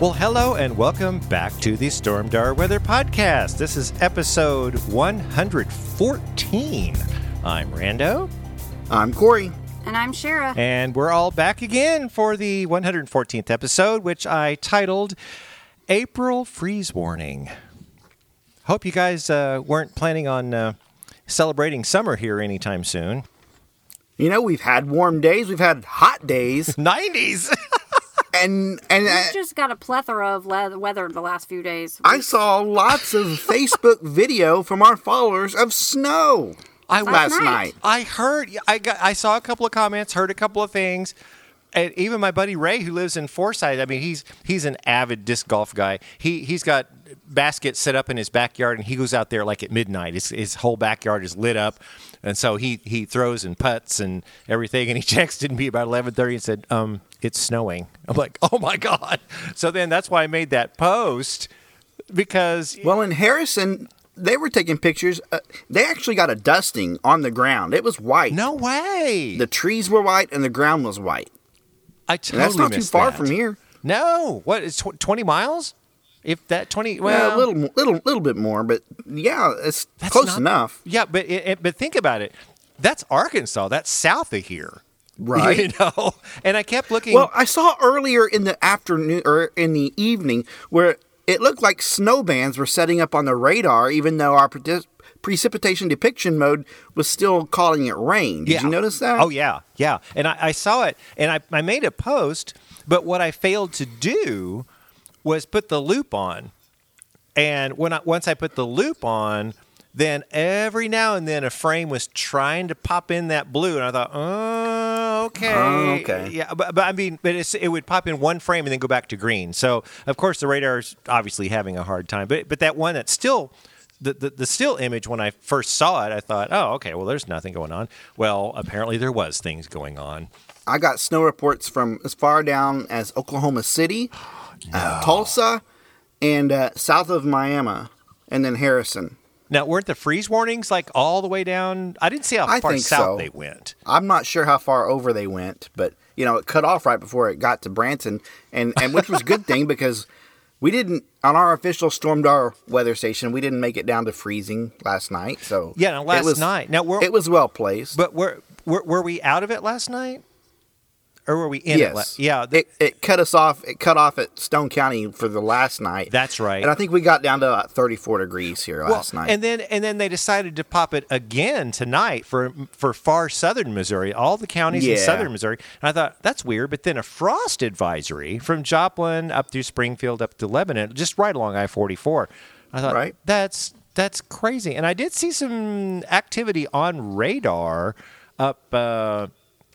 Well, hello and welcome back to the Stormdar Weather Podcast. This is episode 114. I'm Rando, I'm Corey. And I'm Shara. and we're all back again for the 114th episode, which I titled April Freeze Warning. Hope you guys uh, weren't planning on uh, celebrating summer here anytime soon. You know, we've had warm days, we've had hot days, 90s! and and We've just got a plethora of le- weather the last few days. I saw lots of Facebook video from our followers of snow I last night. night. I heard. I got. I saw a couple of comments. Heard a couple of things. And even my buddy Ray, who lives in Forsyth, I mean, he's he's an avid disc golf guy. He he's got baskets set up in his backyard, and he goes out there like at midnight. His his whole backyard is lit up, and so he he throws and putts and everything. And he texted me about eleven thirty and said, "Um, it's snowing." I'm like, "Oh my god!" So then that's why I made that post because Well, in Harrison, they were taking pictures. Uh, they actually got a dusting on the ground. It was white. no way. The trees were white and the ground was white. I totally And that's not too far that. from here. No, what is tw- twenty miles? If that twenty, Well, well, a little, little, little bit more, but yeah, it's that's close not- enough. Yeah, but it, it- but think about it. That's Arkansas. That's south of here, Right. You know. And I kept looking. Well, I saw earlier in the afternoon or in the evening where it looked like snow bands were setting up on the radar, even though our pre- precipitation depiction mode was still calling it rain. Did Yeah. you notice that? Oh yeah, yeah. And I, I saw it, and I, I made a post. But what I failed to do was put the loop on. And when I once I put the loop on, then every now and then a frame was trying to pop in that blue, and I thought, oh, okay, Oh, okay. yeah. But, but I mean, but it's, it would pop in one frame and then go back to green. So of course the radar's obviously having a hard time. But but that one that's still the, the, the still image when I first saw it, I thought, oh, okay, well, there's nothing going on. Well, apparently there was things going on. I got snow reports from as far down as Oklahoma City, uh, Tulsa, and uh, south of Miami, and then Harrison. Now, weren't the freeze warnings like all the way down? I didn't see how I far south so. they went. I'm not sure how far over they went, but you know, it cut off right before it got to Branson, and and which was a good thing because we didn't on our official Stormdar weather station we didn't make it down to freezing last night. So Yeah, last was- night. Now, we're, it was well placed. but were, were were we out of it last night, or were we in it? yes, yeah, it, it cut us off. It cut off at Stone County for the last night. That's right. And I think we got down to about 34 degrees here well, last night. and then and then they decided to pop it again tonight for for far southern Missouri, all the counties in southern Missouri. And I thought that's weird, but then a frost advisory from Joplin up through Springfield up to Lebanon, just right along I forty four. I thought Right. that's that's crazy. And I did see some activity on radar up. Uh,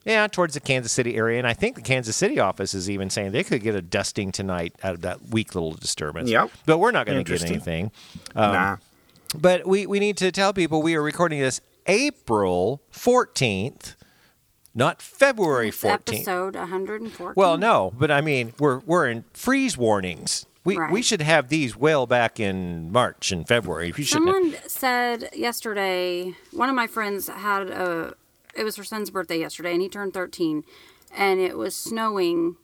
yeah, towards the Kansas City area, and I think the Kansas City office is even saying they could get a dusting tonight out of that weak little disturbance. Yep. but we're not going to get anything. Um, nah. But we, we need to tell people we are recording this April 14th, not February 14th. episode 114. Well, no, but I mean, we're, we're in freeze warnings. We, we should have these well back in March and February. We shouldn't have- Someone said yesterday, one of my friends had a, it was her son's birthday yesterday, and he turned 13, and it was snowing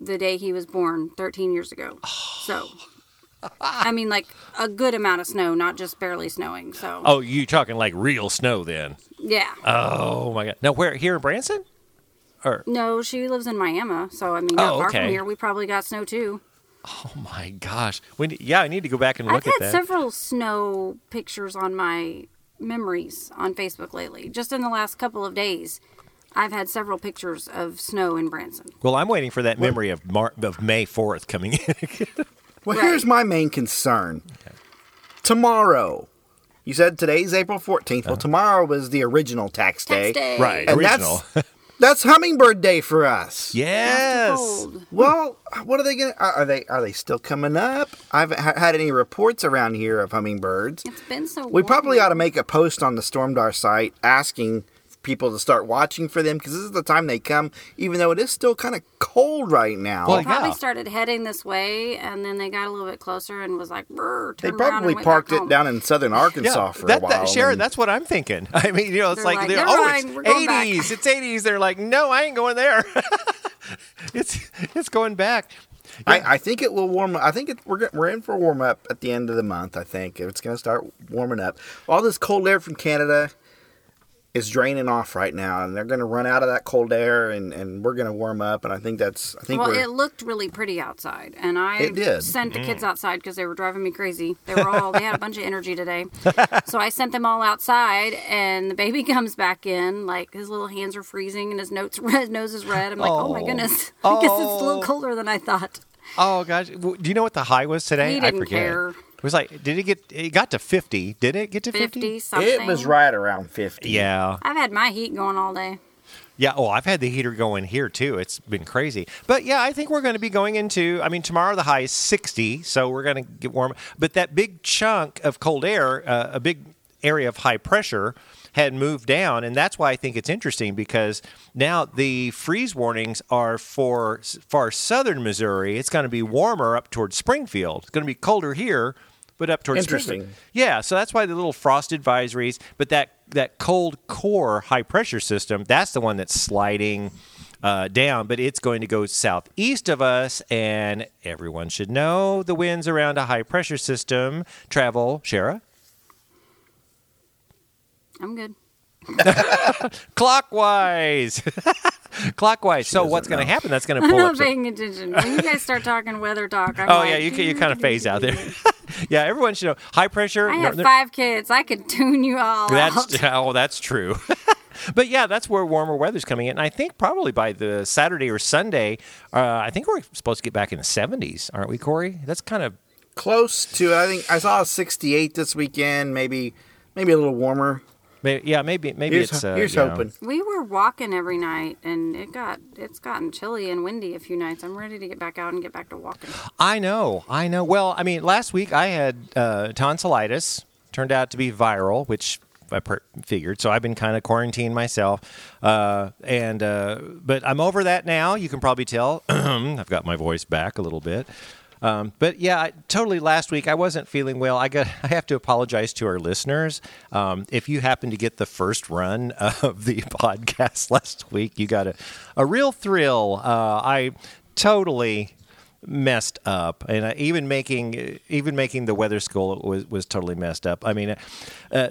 the day he was born 13 years ago. So, I mean, like a good amount of snow, not just barely snowing. So, Oh, you talking like real snow then? yeah. Oh my God! Now where here in Branson? Or No, she lives in Miami, so I mean, not Oh, far okay. from here. We probably got snow too. oh my gosh! We yeah, I need to go back and I've look had at that. several snow pictures on my memories on Facebook lately, just in the last couple of days. I've had several pictures of snow in Branson. Well, I'm waiting for that memory of Mar- of May 4th coming in. Well, Right. here's my main concern. Tomorrow, you said today's April 14th. Well, uh-huh. tomorrow was the original tax day. Tax day. right, And original. that's that's hummingbird day for us. yes. Well, what are they going to are are they are they still coming up? I haven't ha- had any reports around here of hummingbirds. It's been so. We probably ought to make a post on the Stormdar site asking people to start watching for them because this is the time they come, even though it is still kind of cold right now. Well, Probably Yeah. started heading this way, and then they got a little bit closer and was like, "Brr," they turned around probably and went parked back it down in southern Arkansas for that, a while. that, Shara, and- that's what I'm thinking. I mean, you know, it's They're like, like, they're, oh, mind, we're it's 80s. It's 80s. They're like, no, I ain't going there. it's it's going back. I, I think it will warm. Up I think it, we're go- we're in for a warm up at the end of the month. I think it's going to start warming up. All this cold air from Canada is draining off right now, and they're going to run out of that cold air, and, and we're going to warm up. And I think that's. I think Well, we're. it looked really pretty outside, and I It did. sent the Mm. kids outside because they were driving me crazy. They were all they had a bunch of energy today, so I sent them all outside. And the baby comes back in, like his little hands are freezing and his notes his nose is red. I'm like, oh, my Oh. goodness, I guess it's a little Oh. colder than I thought. Oh gosh, do you know what the high was today? He I didn't forget. care. It was like, did it get? It got to 50. Did it get to 50? Something. it was right around fifty. Yeah. I've had my heat going all day. Yeah. Oh, I've had the heater going here too. It's been crazy. But yeah, I think we're going to be going into. I mean, tomorrow the high is 60, so we're going to get warm. But that big chunk of cold air, uh, a big area of high pressure, had moved down, and that's why I think it's interesting because now the freeze warnings are for far southern Missouri. It's going to be warmer up towards Springfield. It's going to be colder here. But up towards Interesting. Springfield. Yeah, so that's why the little frost advisories. But that that cold core high pressure system, that's the one that's sliding uh, down. But it's going to go southeast of us, and everyone should know the winds around a high pressure system travel. Shara I'm good. clockwise, clockwise. So what's going to happen? That's going to I'm up. not some- paying attention. When you guys start talking weather talk, I'm Oh like, yeah, you you kind of phase out there. yeah, everyone should know high pressure. I have northern- five kids. I could tune you all out. That's oh, that's true. but yeah, that's where warmer weather's coming in. And I think probably by the Saturday or Sunday, uh, I think we're supposed to get back in the 70s, aren't we, Corey? That's kind of Close to. I think I saw a sixty-eight this weekend. Maybe maybe a little warmer. May- yeah, maybe maybe Here's, it's uh, here's you know. hoping. We were walking every night, and it got it's gotten chilly and windy a few nights. I'm ready to get back out and get back to walking. I know, I know. Well, I mean, last week I had uh, tonsillitis. Turned out to be viral, which I per- figured. So I've been kind of quarantined myself, uh, and uh, but I'm over that now. You can probably tell. I've got my voice back a little bit. Um, but yeah, I, totally. Last week I wasn't feeling well. I got. I have to apologize to our listeners. Um, if you happen to get the first run of the podcast last week, you got a a real thrill. Uh, I totally messed up and uh, even making even making the weather school was was totally messed up i mean uh,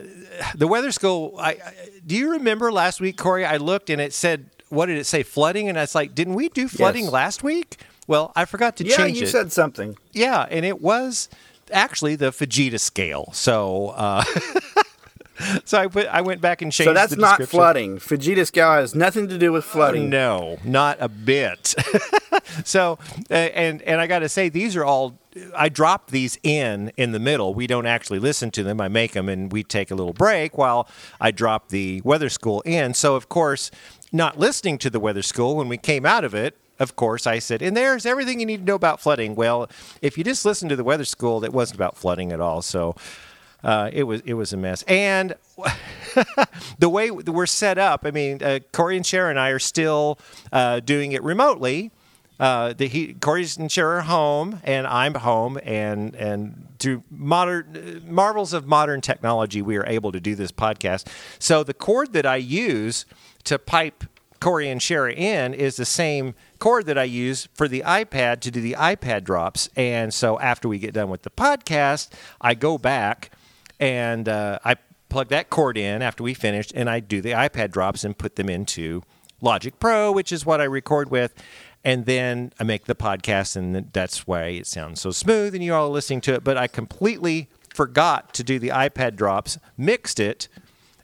the weather school I, I do you remember last week corey i looked and it said what did it say flooding and i was like didn't we do flooding Yes. last week well i forgot to Yeah, change you it said something. yeah and it was actually the fujita scale so uh so i put i went back and changed So that's not flooding. Fujita scale has nothing to do with flooding. No, not a bit. so, and and I got to say, these are all. I drop these in in the middle. We don't actually listen to them. I make them, and we take a little break while I drop the weather school in. So, of course, not listening to the weather school when we came out of it. Of course, I said, and there's everything you need to know about flooding. Well, if you just listen to the weather school, it wasn't about flooding at all. So, uh, it was it was a mess. And the way we're set up, I mean, uh, Corey and Shara and I are still uh, doing it remotely. Uh, the he, Corey's and Shara are home, and I'm home, and and through modern marvels of modern technology, we are able to do this podcast. So the cord that I use to pipe Corey and Shara in is the same cord that I use for the iPad to do the iPad drops. And so after we get done with the podcast, I go back and uh, I plug that cord in after we finished, and I do the iPad drops and put them into Logic Pro, which is what I record with. And then I make the podcast, and that's why it sounds so smooth, and you all are listening to it. But I completely forgot to do the iPad drops, mixed it,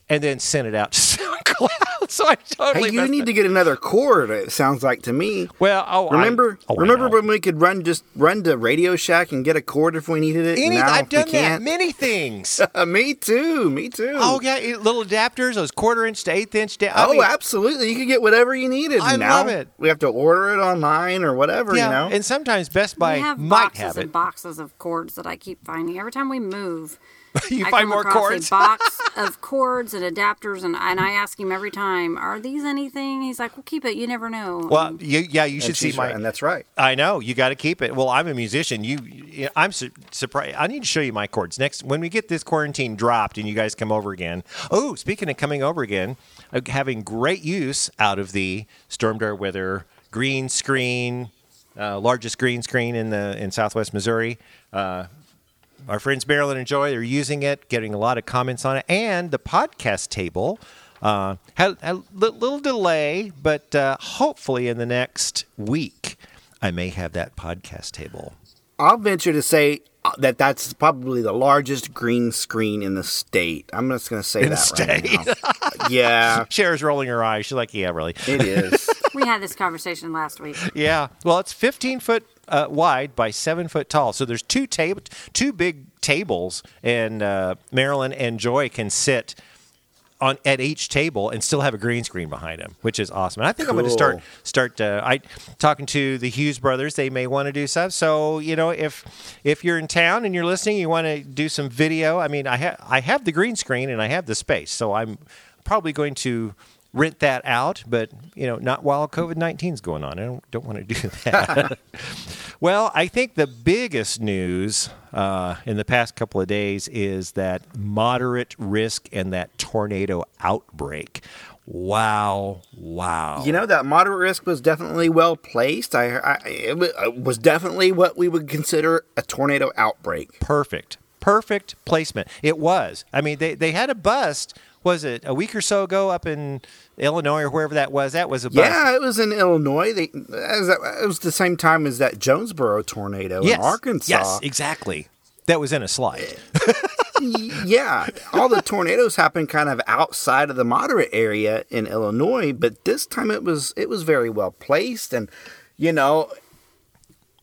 and then sent it out to SoundCloud. so I totally. Hey, you need it- to get another cord. It sounds like to me. Well, oh, I- Remember, oh, remember know. when we could run just run to Radio Shack and get a cord if we needed it. Any, now I've we done that. can't. Many things. me too. Me too. oh yeah, little adapters, those quarter inch to eighth inch. Da- I oh, mean, absolutely. You could get whatever you needed. I now love it. We have to order it online or whatever. yeah, You know. and sometimes Best Buy we have might boxes have and it. boxes of cords that I keep finding. Every time we move, you I find more across cords. a box of cords and adapters, and, and I ask him every time, "Are these anything?" He's like, "Well, keep it. You never know." well, you, yeah, you should see my. right, and that's right. I know you got to keep it. Well, I'm a musician. You, you- I'm su- surprised. I need to show you my cords next when we get this quarantine dropped and you guys come over again. Oh, speaking of coming over again, uh, having great use out of the Stormdar Weather green screen, uh, largest green screen in the in Southwest Missouri. Uh, our friends Marilyn and Joy are using it, getting a lot of comments on it, and the podcast table uh, had, had a little delay, but uh, hopefully in the next week, I may have that podcast table. I'll venture to say uh, that that's probably the largest green screen in the state. I'm just going to say In the that right now. yeah, Cher's rolling her eyes. She's like, "Yeah, really." it is. we had this conversation last week. Yeah. Well, it's 15 foot uh, wide by seven foot tall. So there's two table, two big tables, and uh, Marilyn and Joy can sit on at each table and still have a green screen behind them, which is awesome. And I think I'm going to start start. Uh, I talking to the Hughes brothers. They may want to do stuff. So you know, if if you're in town and you're listening, you want to do some video. I mean, I have I have the green screen and I have the space, so I'm probably going to rent that out, but you know, not while COVID 19 is going on. I don't, don't want to do that. well, I think the biggest news uh, in the past couple of days is that moderate risk and that tornado outbreak. Wow! Wow! You know that moderate risk was definitely well placed. I, I it was definitely what we would consider a tornado outbreak. perfect, perfect placement. It was. I mean, they they had a bust. Was it a week or so ago up in Illinois or wherever that was? That was a bust. Yeah, it was in Illinois. They, as that- it was the same time as that Jonesboro tornado Yes. in Arkansas. Yes, exactly. That was in a slide. Eh, yeah, all the tornadoes happened kind of outside of the moderate area in Illinois, but this time it was it was very well placed, and you know,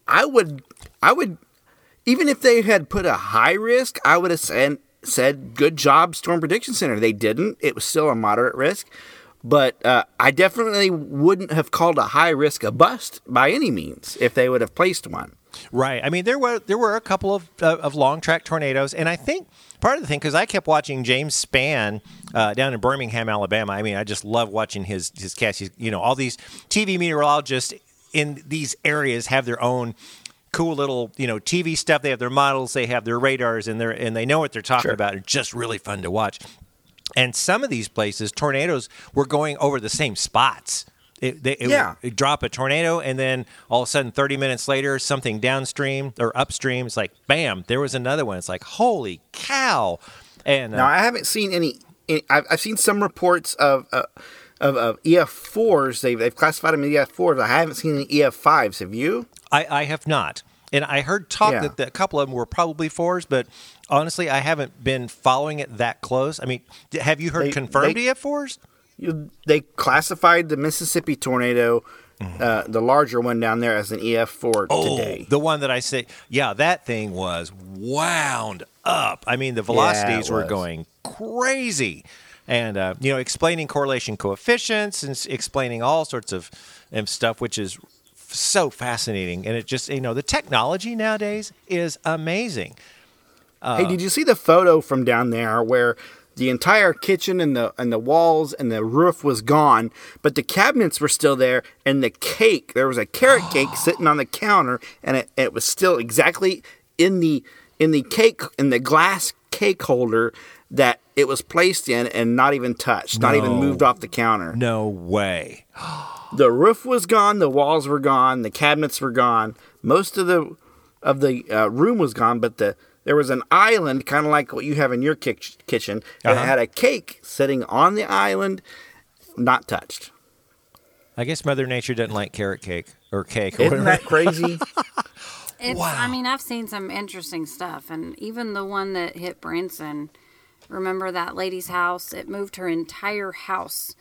I would I would even if they had put a high risk, I would have said said good job Storm Prediction Center. They didn't. It was still a moderate risk. But uh, I definitely wouldn't have called a high risk a bust by any means if they would have placed one. Right. I mean, there were there were a couple of uh, of long track tornadoes, and I think part of the thing because I kept watching James Spann uh, down in Birmingham, Alabama. I mean, I just love watching his his cast. He's, you know, all these TV meteorologists in these areas have their own cool little you know TV stuff. They have their models, they have their radars, and they and they know what they're talking Sure. about. It's just really fun to watch. And some of these places, tornadoes were going over the same spots. It, they, it would- Yeah. it'd drop a tornado, and then all of a sudden, 30 minutes later, something downstream or upstream, it's like, bam, there was another one. It's like, holy cow. And uh, Now I haven't seen any. any I've, I've seen some reports of uh, of, of EF4s. They've they've classified them as EF4s. I haven't seen any EF5s. Have you? I, I have not. And I heard talk Yeah. that the, a couple of them were probably fours, but honestly, I haven't been following it that close. I mean, have you heard They- confirmed they- EF fours? You, they classified the Mississippi tornado, uh, the larger one down there, as an EF4 today. Oh, the one that I say, yeah, that thing was wound up. I mean, the velocities were was. going crazy, and uh, you know, explaining correlation coefficients and explaining all sorts of stuff, which is so fascinating. And it just, you know, the technology nowadays is amazing. hey, did you see the photo from down there where? The entire kitchen and the and the walls and the roof was gone, but the cabinets were still there, and the cake there was a carrot cake sitting on the counter, and it, it was still exactly in the in the cake in the glass cake holder that it was placed in, and not even touched, not even moved off the counter. No way. The roof was gone, the walls were gone, the cabinets were gone, most of the of the uh, room was gone, but the there was an island, kind of like what you have in your kitch- kitchen, that Uh-huh. had a cake sitting on the island, not touched. I guess Mother Nature doesn't like carrot cake or cake or Isn't whatever. that crazy? It's, Wow. I mean, I've seen some interesting stuff, and even the one that hit Branson, remember that lady's house? It moved her entire house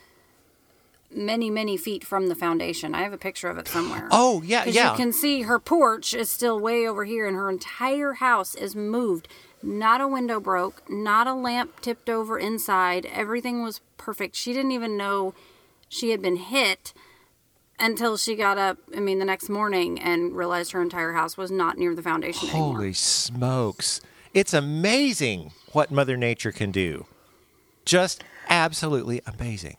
many, many feet from the foundation. I have a picture of it somewhere. Oh, yeah, yeah. You can see her porch is still way over here, and her entire house is moved. Not a window broke, not a lamp tipped over inside. Everything was perfect. She didn't even know she had been hit until she got up, I mean, the next morning and realized her entire house was not near the foundation anymore. Holy smokes. It's amazing what Mother Nature can do. Just absolutely amazing.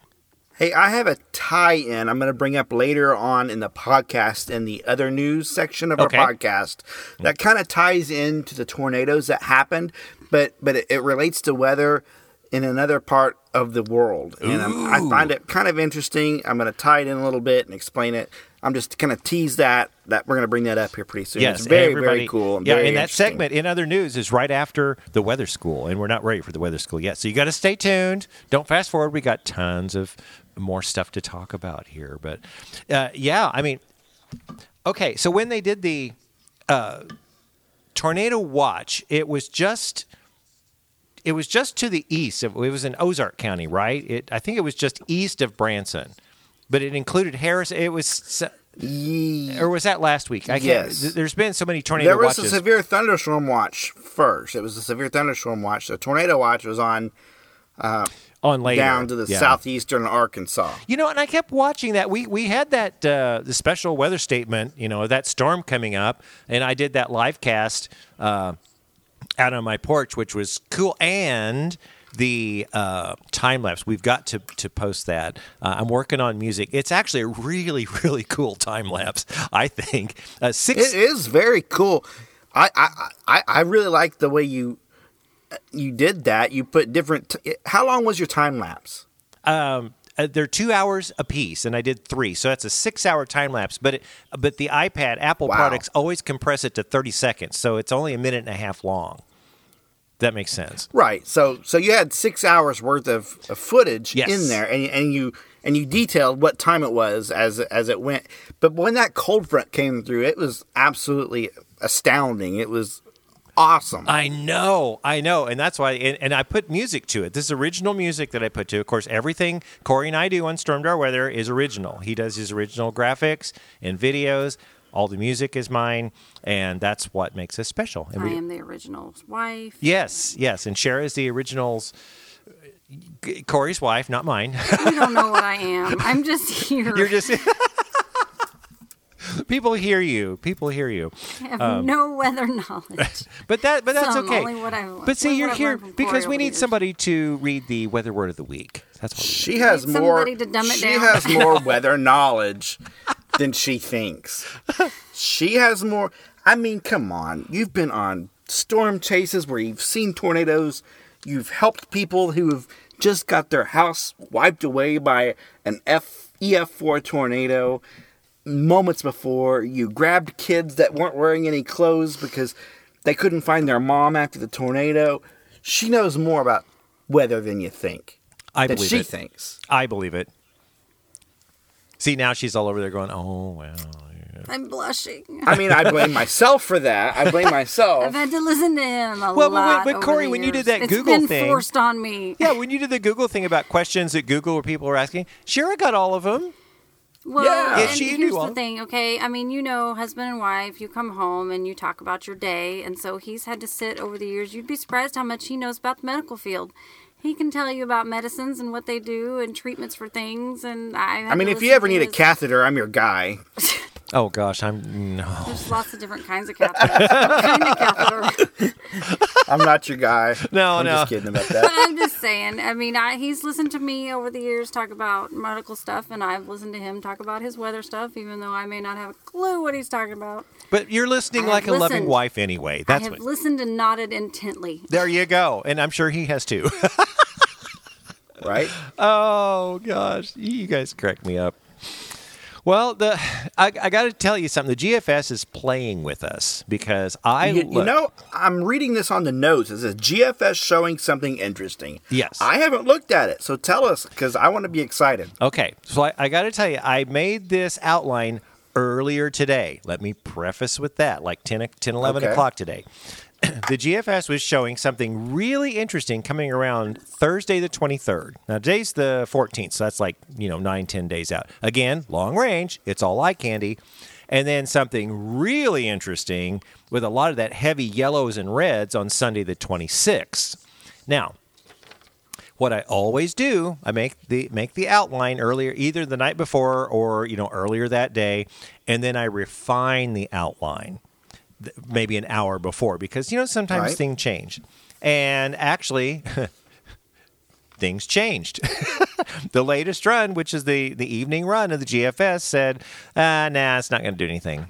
Hey, I have a tie in I'm going to bring up later on in the podcast in the other news section of Okay. our podcast that kind of ties into the tornadoes that happened, but but it, it relates to weather in another part of the world. And I'm, I find it kind of interesting. I'm going to tie it in a little bit and explain it. I'm just going to tease that that we're going to bring that up here pretty soon. Yes, it's very very cool. And yeah, very and that segment in other news is right after the weather school, and we're not ready for the weather school yet. So you got to stay tuned. Don't fast forward. We got tons of more stuff to talk about here, but uh, yeah, I mean, okay. So when they did the uh, tornado watch, it was just. It was just to the east. Of, it was in Ozark County, right? It, I think it was just east of Branson, but it included Harris. It was, or was that last week? I. Yes. th- There's been so many tornado There was watches. a severe thunderstorm watch first. It was a severe thunderstorm watch. The tornado watch was on on later. down to the Yeah. southeastern Arkansas. You know, and I kept watching that. We we had that uh, the special weather statement. You know, that storm coming up, and I did that live cast uh, out on my porch, which was cool. And the uh, time lapse. We've got to to post that. Uh, I'm working on music. It's actually a really really cool time lapse. I think uh, six. It is very cool. I I, I, I really like the way you you did that. You put different. T- how long was your time lapse? um, uh, they're two hours a piece, and I did three, so that's a six-hour time lapse. But it, but the iPad Apple Wow. products always compress it to thirty seconds, so it's only a minute and a half long. That makes sense. Right. So so you had six hours worth of, of footage Yes. in there, and and you and you detailed what time it was as as it went. But when that cold front came through, it was absolutely astounding. It was awesome. I know, I know, and that's why. And, and I put music to it. This is original music that I put to. Of course, everything Corey and I do on Stormdar Weather is original. He does his original graphics and videos. All the music is mine, and that's what makes us special. And I we- am the original's wife. Yes, yes, and Shara is the original's Corey's wife, not mine. You don't know what I am. I'm just here. You're just people hear you. People hear you. I have um, no weather knowledge. But that, but that's Some, okay. only what I- but see, you're I've here because we need years. somebody to read the weather word of the week. That's what we she has Need more. somebody to dumb it she down. has more weather knowledge than she thinks. She has more. I mean, come on. You've been on storm chases where you've seen tornadoes. You've helped people who have just got their house wiped away by an F EF4 tornado. Moments before, you grabbed kids that weren't wearing any clothes because they couldn't find their mom after the tornado. She knows more about weather than you think. I that believe she it. thinks. I believe it. See, now she's all over there going, "Oh well." yeah." I'm blushing. I mean, I blame myself for that. I blame myself. I've had to listen to him a Well, but- lot. but over Corey, the when you did that It's Google been thing- forced on me. Yeah, when you did the Google thing about questions that Google or people were asking, Shara got all of them. Well, Yeah. and she here's the thing, okay? I mean, you know, husband and wife, you come home and you talk about your day, and so he's had to sit over the years. You'd be surprised how much he knows about the medical field. He can tell you about medicines and what they do and treatments for things. And I, I mean, if you ever to need a catheter, I'm your guy. Oh gosh, I'm no. there's lots of different kinds of catheters. Kind of catheter? I'm not your guy. No, I'm no. just kidding about But that. I'm just saying. I mean, I, he's listened to me over the years talk about medical stuff, and I've listened to him talk about his weather stuff, even though I may not have a clue what he's talking about. But you're listening I like a loving wife anyway. That's I That's have what. listened and nodded intently. There you go, and I'm sure he has too. Right? oh gosh, you guys crack me up. Well, the I, I got to tell you something. The GFS is playing with us because I You, you know, I'm reading this on the notes. It says GFS showing something interesting. Yes. I haven't looked at it, so tell us because I want to be excited. Okay, so I, I got to tell you, I made this outline earlier today. Let me preface with that, like 10, o- 10 11 Okay. o'clock today. the GFS was showing something really interesting coming around Thursday the 23rd. Now, today's the 14th, so that's like, you know, nine, 10 days out. Again, long range, it's all eye candy. And then something really interesting with a lot of that heavy yellows and reds on Sunday the 26th. Now, what I always do, I make the make the outline earlier, either the night before or you know earlier that day, and then I refine the outline maybe an hour before because you know sometimes Right. things change, and actually. Things changed. the latest run, which is the, the evening run of the GFS, said, uh, nah, it's not going to do anything.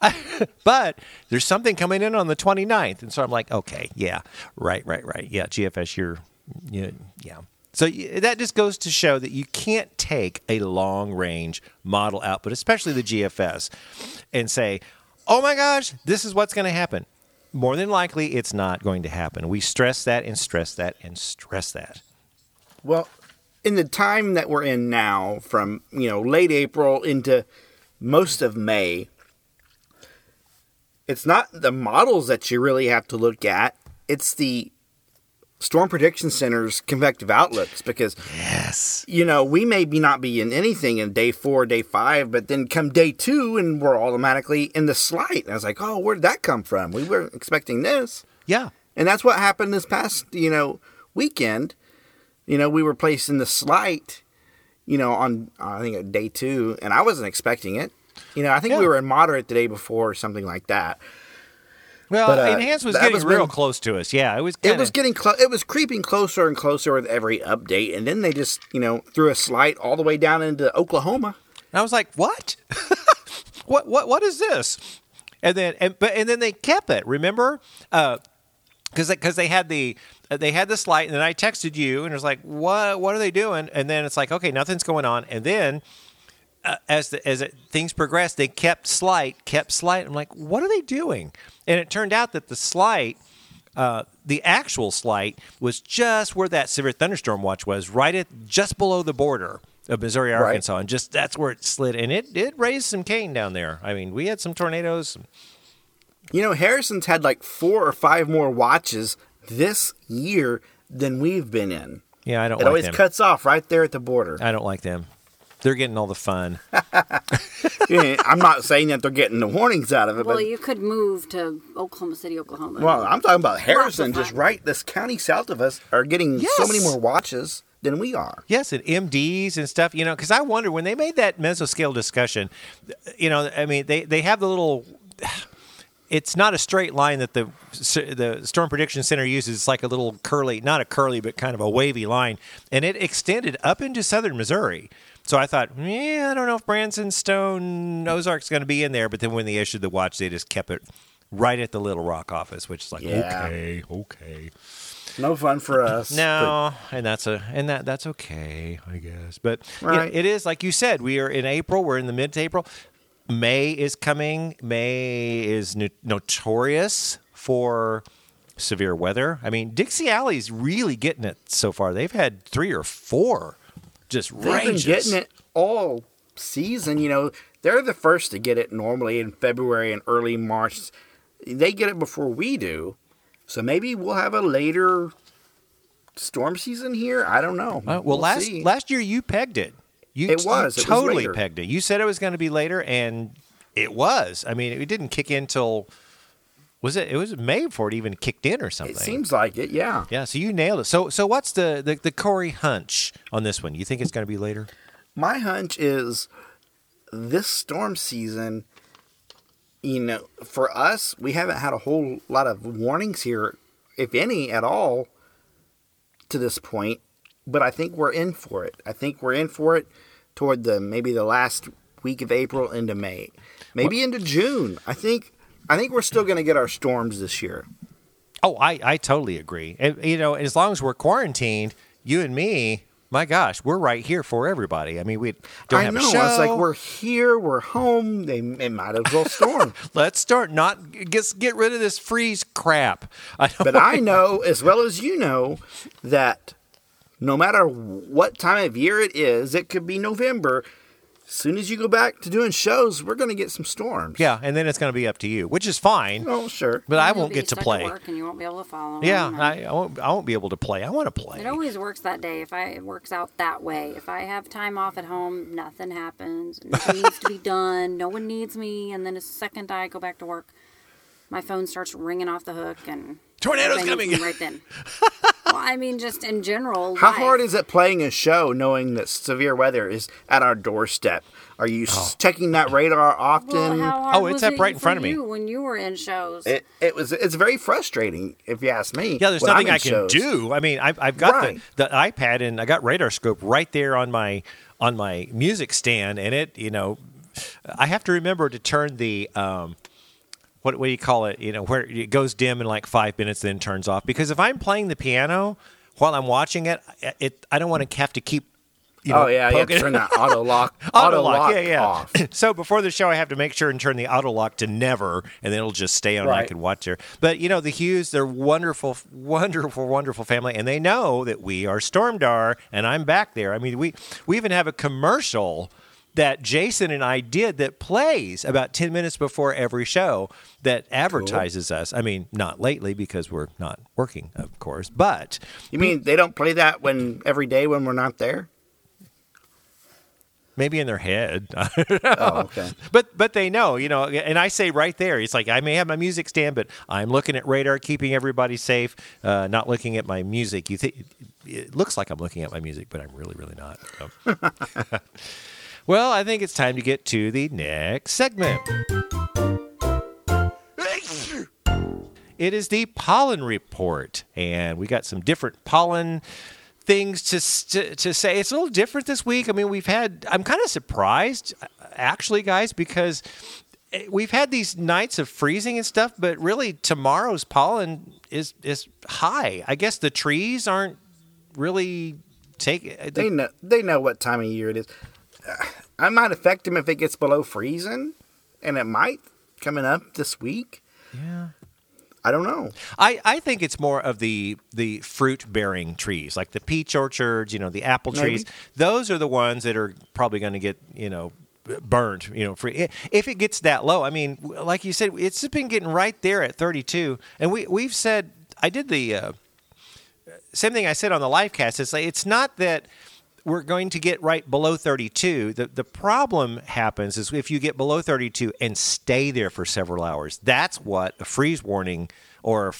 but there's something coming in on the 29th. And so I'm like, okay, yeah, right, right, right. Yeah, GFS, you're, yeah, yeah. So that just goes to show that you can't take a long range model output, especially the GFS, and say, oh my gosh, this is what's going to happen. More than likely, it's not going to happen. We stress that and stress that and stress that. Well, in the time that we're in now, from you know late April into most of May, it's not the models that you really have to look at. It's the Storm Prediction Center's convective outlooks because Yes. you know we may be not be in anything in day four, day five, but then come day two and we're automatically in the slight. And I was like, oh, where did that come from? We weren't expecting this. Yeah. And that's what happened this past, you know, weekend. You know, we were placed in the slight, you know, on I think day two, and I wasn't expecting it. You know, I think we were in moderate the day before or something like that. Well, But, uh, Enhance was getting was real when- close to us. Yeah, it was. It Kinda, was getting close. It was creeping closer and closer with every update, and then they just, you know, threw a slight all the way down into Oklahoma. And I was like, "What? what? What? What is this?" And then, and but and then they kept it. Remember, because because they had the uh, they had this light, and then I texted you, and it was like, "What? What are they doing?" And then it's like, "Okay, nothing's going on." And then. Uh, as the, as it, things progressed, they kept slight, kept slight. I'm like, what are they doing? And it turned out that the slight, uh, the actual slight, was just where that severe thunderstorm watch was, right at just below the border of Missouri, Right. Arkansas, and just that's where it slid, and it it raised some Cain down there. I mean, we had some tornadoes. You know, Harrison's had like four or five more watches this year than we've been in. Yeah, I don't It like always them. cuts off right there at the border. I don't like them. They're getting all the fun. Yeah, I'm not saying that they're getting the warnings out of it, Well, but you could move to Oklahoma City, Oklahoma. well, I'm talking about Harrison, just right. This county south of us are getting so many more watches than we are. Yes, and MDs and stuff, you know, because I wonder when they made that mesoscale discussion, you know, I mean, they, they have the little. It's not a straight line that the the Storm Prediction Center uses. It's like a little curly, not a curly, but kind of a wavy line, and it extended up into southern Missouri. So I thought, yeah, I don't know if Branson, Stone, Ozark's going to be in there. But then when they issued the watch, they just kept it right at the Little Rock office, which is like, Yeah. okay, okay. No fun for us. No, and that's a and that that's okay, I guess. But you know, it is like you said. We are in April. We're in the mid to April. May is coming. May is no- notorious for severe weather. I mean, Dixie Alley's really getting it so far. They've had three or four just They've been getting it all season. You know, they're the first to get it normally in February and early March. They get it before we do. So maybe we'll have a later storm season here. I don't know. Uh, well, last see. last year you pegged it. You, It was. you It was totally later. pegged it. You said it was going to be later, and it was. I mean, it didn't kick in till was it? It was May before it even kicked in or something. it seems like it. Yeah. Yeah, so you nailed it. So, so what's the the, the Corey hunch on this one? You think it's going to be later? My hunch is this storm season. You know, for us, we haven't had a whole lot of warnings here, if any at all, to this point. But I think we're in for it. I think we're in for it toward the maybe the last week of April into May, maybe into June. I think I think we're still going to get our storms this year. Oh, I I totally agree. And, you know, as long as we're quarantined, you and me, my gosh, we're right here for everybody. I mean, we don't I have know. a show. It's like we're here, we're home. They, they might as well storm. Let's start not get get rid of this freeze crap. I But I know as well as you know that no matter what time of year it is, it could be November, soon as you go back to doing shows, we're going to get some storms. Yeah, and then it's going to be up to you, which is fine. Oh, sure. But I You'll won't get to stuck at play. work and you won't be able to follow. Yeah, them, I, I won't. I won't be able to play. I want to play. It always works that day. If I it works out that way. If I have time off at home, nothing happens. Nothing needs to be done. No one needs me. And then the second I go back to work, my phone starts ringing off the hook and tornadoes coming. me right then. well, I mean, just in general. How life. hard is it playing a show knowing that severe weather is at our doorstep? Are you s checking that radar often? Well, how hard Oh, it's was up it right in front of me. you When you were in shows, it, it was it's very frustrating if you ask me. Yeah, there's nothing I can shows. do. I mean, I've, I've got Right. the, the iPad and I got RadarScope right there on my on my music stand, and it, you know, I have to remember to turn the um, what what do you call it? You know, where it goes dim in like five minutes, then turns off. Because if I'm playing the piano while I'm watching it, it I don't want to have to keep. You oh, know, oh yeah, you have to turn that auto lock auto lock, yeah, yeah. off. so before the show, I have to make sure and turn the auto lock to never, and then it'll just stay on. and I can watch there. But you know, the Hughes, they're wonderful, wonderful, wonderful family, and they know that we are Stormdar, and I'm back there. I mean, we we even have a commercial that Jason and I did that plays about 10 minutes before every show that advertises us. I mean, not lately because we're not working, of course, but You mean they don't play that when every day when we're not there? maybe in their head. Oh, okay. But but they know, you know, and I say right there, it's like I may have my music stand, but I'm looking at radar, keeping everybody safe, uh, not looking at my music. You think it looks like I'm looking at my music, but I'm really really not. So. well, I think it's time to get to the next segment. It is the pollen report, and we got some different pollen things to, to to say. It's a little different this week. I mean, we've had. I'm kind of surprised, actually, guys, because eh, we've had these nights of freezing and stuff, but really tomorrow's pollen is is high. I guess the trees aren't really take. They know they know what time of year it is. I might affect them if it gets below freezing, and it might coming up this week. yeah. I don't know. I, I think it's more of the the fruit bearing trees, like the peach orchards, you know, the apple trees. Maybe. Those are the ones that are probably going to get, you know, burned, you know, free. If it gets that low, I mean, like you said, it's been getting right there at 32. And we we've said I did the uh, same thing I said on the live cast. It's like it's not that we're going to get right below 32. The the problem happens is if you get below 32 and stay there for several hours. That's what a freeze warning or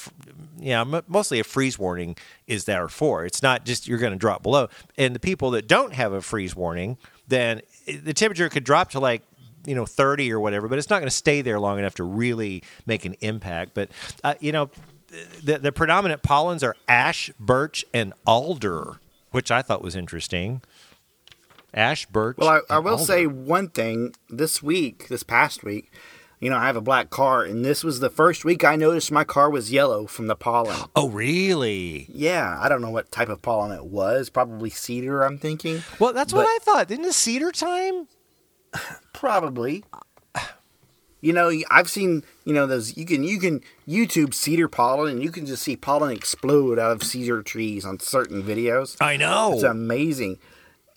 yeah, mostly a freeze warning is there for. It's not just you're going to drop below. And the people that don't have a freeze warning, then the temperature could drop to like you know 30 or whatever, but it's not going to stay there long enough to really make an impact. But uh, you know, the the predominant pollens are ash, birch, and alder, which I thought was interesting. Ash, birch. Well, I, I will alder. say one thing. This week, this past week, you know, I have a black car, and this was the first week I noticed my car was yellow from the pollen. Oh, really? Yeah, I don't know what type of pollen it was. Probably cedar, I'm thinking. Well, that's what I thought. Isn't it cedar time? Probably. You know, I've seen you know those. You can you can YouTube cedar pollen, and you can just see pollen explode out of cedar trees on certain videos. I know. It's amazing,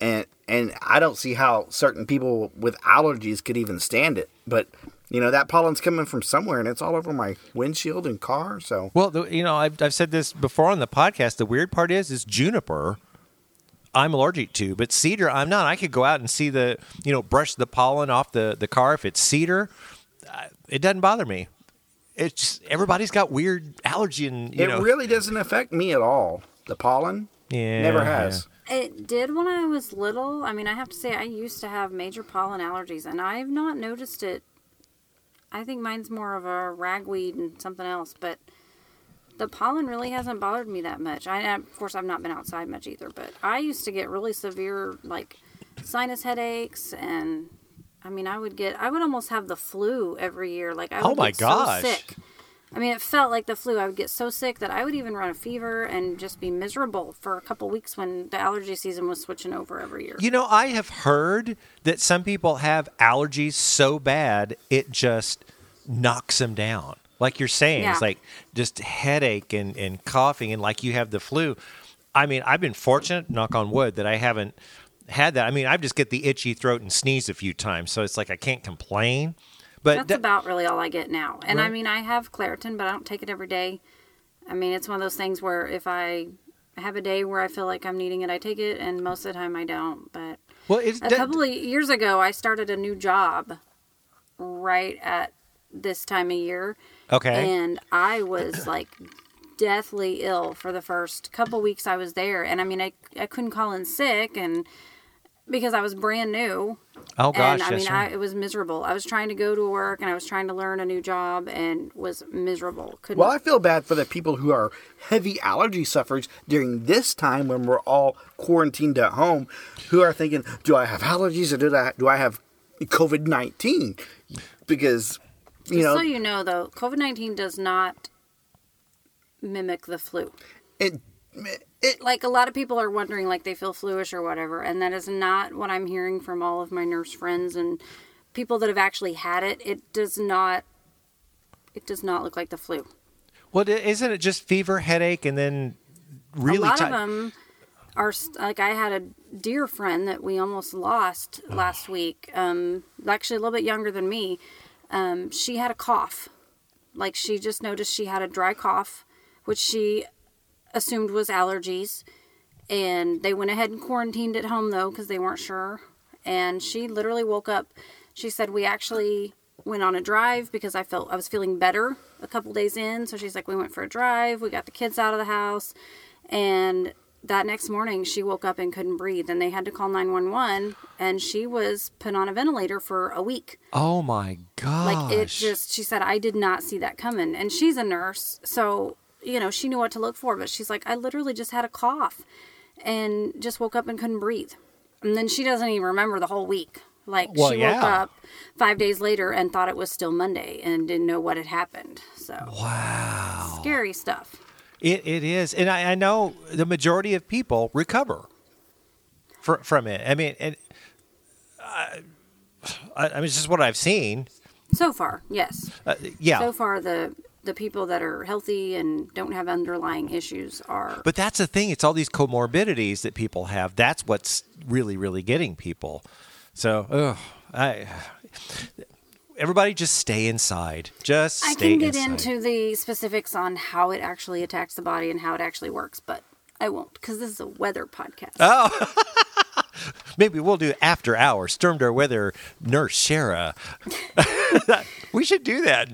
and and I don't see how certain people with allergies could even stand it. But you know that pollen's coming from somewhere, and it's all over my windshield and car. So Well, the, you know, I've, I've said this before on the podcast. The weird part is, is juniper. I'm allergic to, but cedar, I'm not. I could go out and see the, you know, brush the pollen off the, the car. If it's cedar, it doesn't bother me. It's just, everybody's got weird allergy and you it know. really doesn't affect me at all. The pollen, Yeah, never yeah. has. It did when I was little. I mean, I have to say, I used to have major pollen allergies, and I've not noticed it. I think mine's more of a ragweed and something else, but the pollen really hasn't bothered me that much. I, of course, I've not been outside much either, but I used to get really severe, like, sinus headaches, and I mean, I would get, I would almost have the flu every year. Like, I oh would Oh my get gosh. so sick. I mean, it felt like the flu. I would get so sick that I would even run a fever and just be miserable for a couple weeks when the allergy season was switching over every year. You know, I have heard that some people have allergies so bad it just knocks them down. Like you're saying, Yeah. it's like just headache and, and coughing, and like you have the flu. I mean, I've been fortunate, knock on wood, that I haven't had that. I mean, I just get the itchy throat and sneeze a few times, so it's like I can't complain. But That's that- about really all I get now. And I mean, I have Claritin, but I don't take it every day. I mean, it's one of those things where if I have a day where I feel like I'm needing it, I take it, and most of the time I don't. But well, it's a couple of years ago, I started a new job right at this time of year. okay. And I was like deathly ill for the first couple weeks I was there. And I mean, I, I couldn't call in sick and because I was brand new. oh gosh, and I yes, mean, sir. I, it was miserable. I was trying to go to work and I was trying to learn a new job and was miserable. Couldn't Well, I feel bad for the people who are heavy allergy sufferers during this time when we're all quarantined at home, who are thinking, "Do I have allergies or do I do I have COVID nineteen? Because you Just know, so you know, though, COVID 19 does not mimic the flu. it, it Like a lot of people are wondering, like they feel fluish or whatever, and that is not what I'm hearing from all of my nurse friends and people that have actually had it. It does not. It does not look like the flu. well isn't it just fever, headache, and then really a lot ti- of them are like I had a dear friend that we almost lost last week. Um, actually, a little bit younger than me. Um, she had a cough, like she just noticed she had a dry cough, which she assumed was allergies. And they went ahead and quarantined at home though because they weren't sure. And she literally woke up. She said we actually went on a drive because I felt I was feeling better a couple days in. So she's like, we went for a drive. We got the kids out of the house, and that next morning she woke up and couldn't breathe, and they had to call nine one one. And she was put on a ventilator for a week. Oh my god. Like it just, she said, I did not see that coming. And she's a nurse, so you know she knew what to look for. But she's like, I literally just had a cough, and just woke up and couldn't breathe. And then she doesn't even remember the whole week. Like Well, she woke yeah. up five days later and thought it was still Monday and didn't know what had happened. So wow. scary stuff. It, it is, and I, I know the majority of people recover fr- from it. I mean, and I, I mean, it's just what I've seen. So far, yes. Uh, yeah, So far, the the people that are healthy and don't have underlying issues are. but that's the thing. It's all these comorbidities that people have. That's what's really, really getting people. So, ugh, I. Everybody, just stay inside. Just I can get inside. into the specifics on how it actually attacks the body and how it actually works, but I won't because this is a weather podcast. Oh. Maybe we'll do after hours. Stormdar weather nurse Shara. we should do that.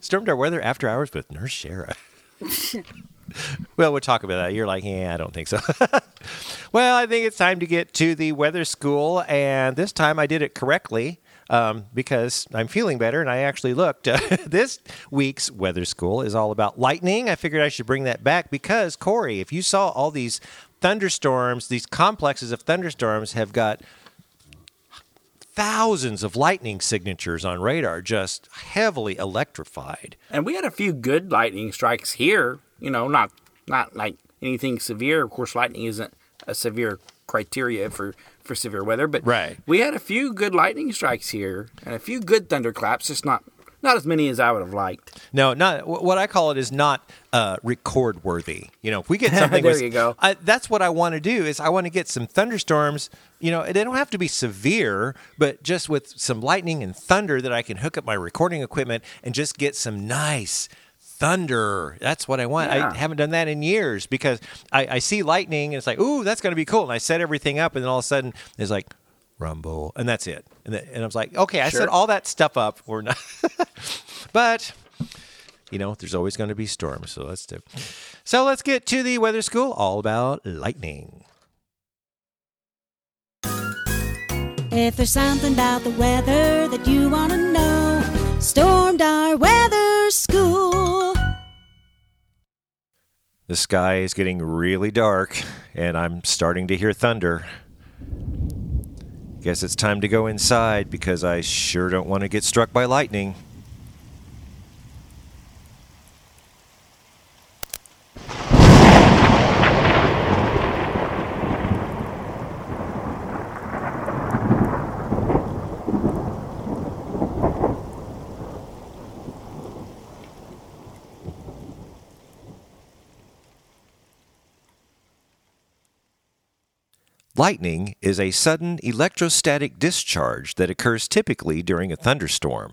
Stormdar weather after hours with Nurse Shara. well, we'll talk about that. You're like, yeah, I don't think so. well, I think it's time to get to the weather school, and this time I did it correctly. Um, because I'm feeling better, and I actually looked. this week's weather school is all about lightning. I figured I should bring that back because Corey, if you saw all these thunderstorms, these complexes of thunderstorms have got thousands of lightning signatures on radar, just heavily electrified. and we had a few good lightning strikes here. You know, not not like anything severe. Of course, lightning isn't a severe criteria for for severe weather, but Right. we had a few good lightning strikes here and a few good thunderclaps. Just not not as many as I would have liked. No, not what I call it is not uh, record worthy. You know, if we get something, There with- you go. I, that's what I want to do. Is I want to get some thunderstorms. You know, they don't have to be severe, but just with some lightning and thunder that I can hook up my recording equipment and just get some nice thunder. That's what I want. I haven't done that in years because I, I see lightning and it's like, ooh, that's going to be cool. And I set everything up, and then all of a sudden it's like rumble, and that's it. And, the, and I was like, okay, I set all that stuff up. We're not, but you know, there's always going to be storms. So let's do. So let's get to the weather school, all about lightning. If there's something about the weather that you want to know, Stormdar weather school. The sky is getting really dark, and I'm starting to hear thunder. Guess it's time to go inside because I sure don't want to get struck by lightning. Lightning is a sudden electrostatic discharge that occurs typically during a thunderstorm.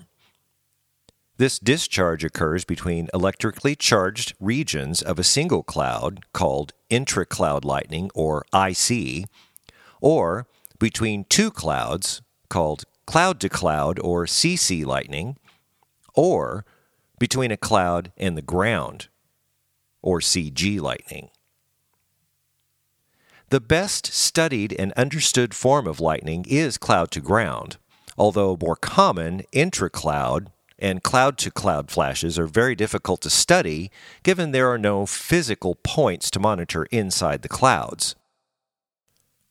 This discharge occurs between electrically charged regions of a single cloud called intracloud lightning or IC, or between two clouds called cloud to cloud or CC lightning, or between a cloud and the ground or CG lightning. The best studied and understood form of lightning is cloud to ground, although more common intracloud and cloud to cloud flashes are very difficult to study given there are no physical points to monitor inside the clouds.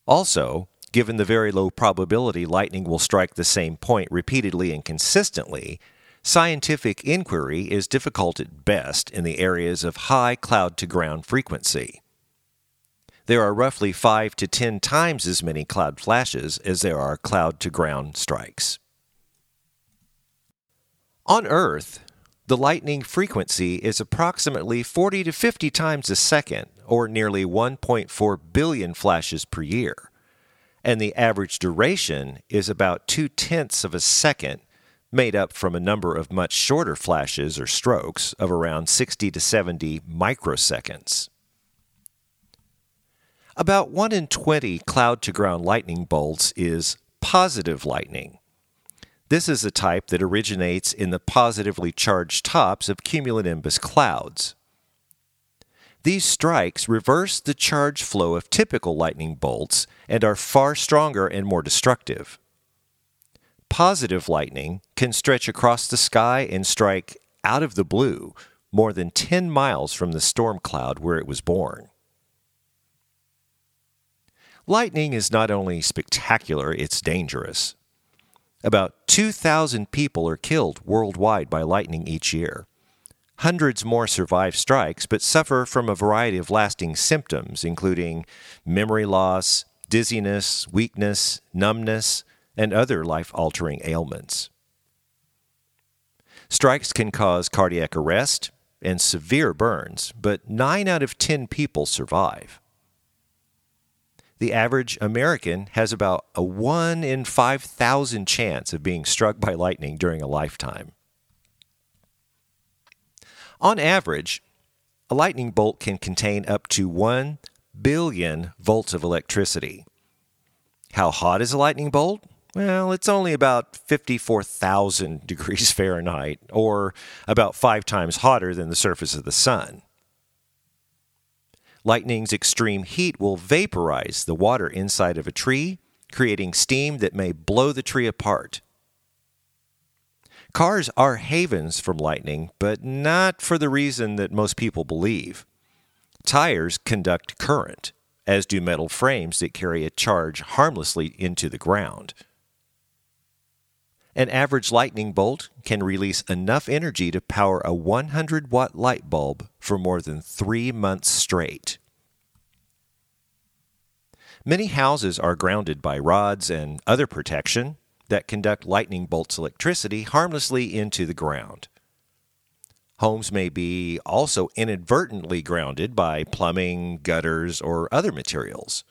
Also, given the very low probability lightning will strike the same point repeatedly and consistently, scientific inquiry is difficult at best in the areas of high cloud to ground frequency there are roughly 5 to 10 times as many cloud flashes as there are cloud to ground strikes. On Earth, the lightning frequency is approximately 40 to 50 times a second, or nearly 1.4 billion flashes per year. And the average duration is about two tenths of a second, made up from a number of much shorter flashes or strokes of around 60 to 70 microseconds. About 1 in 20 cloud to ground lightning bolts is positive lightning. This is a type that originates in the positively charged tops of cumulonimbus clouds. These strikes reverse the charge flow of typical lightning bolts and are far stronger and more destructive. Positive lightning can stretch across the sky and strike out of the blue more than 10 miles from the storm cloud where it was born. Lightning is not only spectacular, it's dangerous. About 2,000 people are killed worldwide by lightning each year. Hundreds more survive strikes but suffer from a variety of lasting symptoms, including memory loss, dizziness, weakness, numbness, and other life altering ailments. Strikes can cause cardiac arrest and severe burns, but 9 out of 10 people survive the average American has about a 1 in 5,000 chance of being struck by lightning during a lifetime. On average, a lightning bolt can contain up to 1 billion volts of electricity. How hot is a lightning bolt? Well, it's only about 54,000 degrees Fahrenheit, or about five times hotter than the surface of the sun. Lightning's extreme heat will vaporize the water inside of a tree, creating steam that may blow the tree apart. Cars are havens from lightning, but not for the reason that most people believe. Tires conduct current, as do metal frames that carry a charge harmlessly into the ground. An average lightning bolt can release enough energy to power a 100 watt light bulb for more than three months straight. Many houses are grounded by rods and other protection that conduct lightning bolts electricity harmlessly into the ground. Homes may be also inadvertently grounded by plumbing, gutters, or other materials.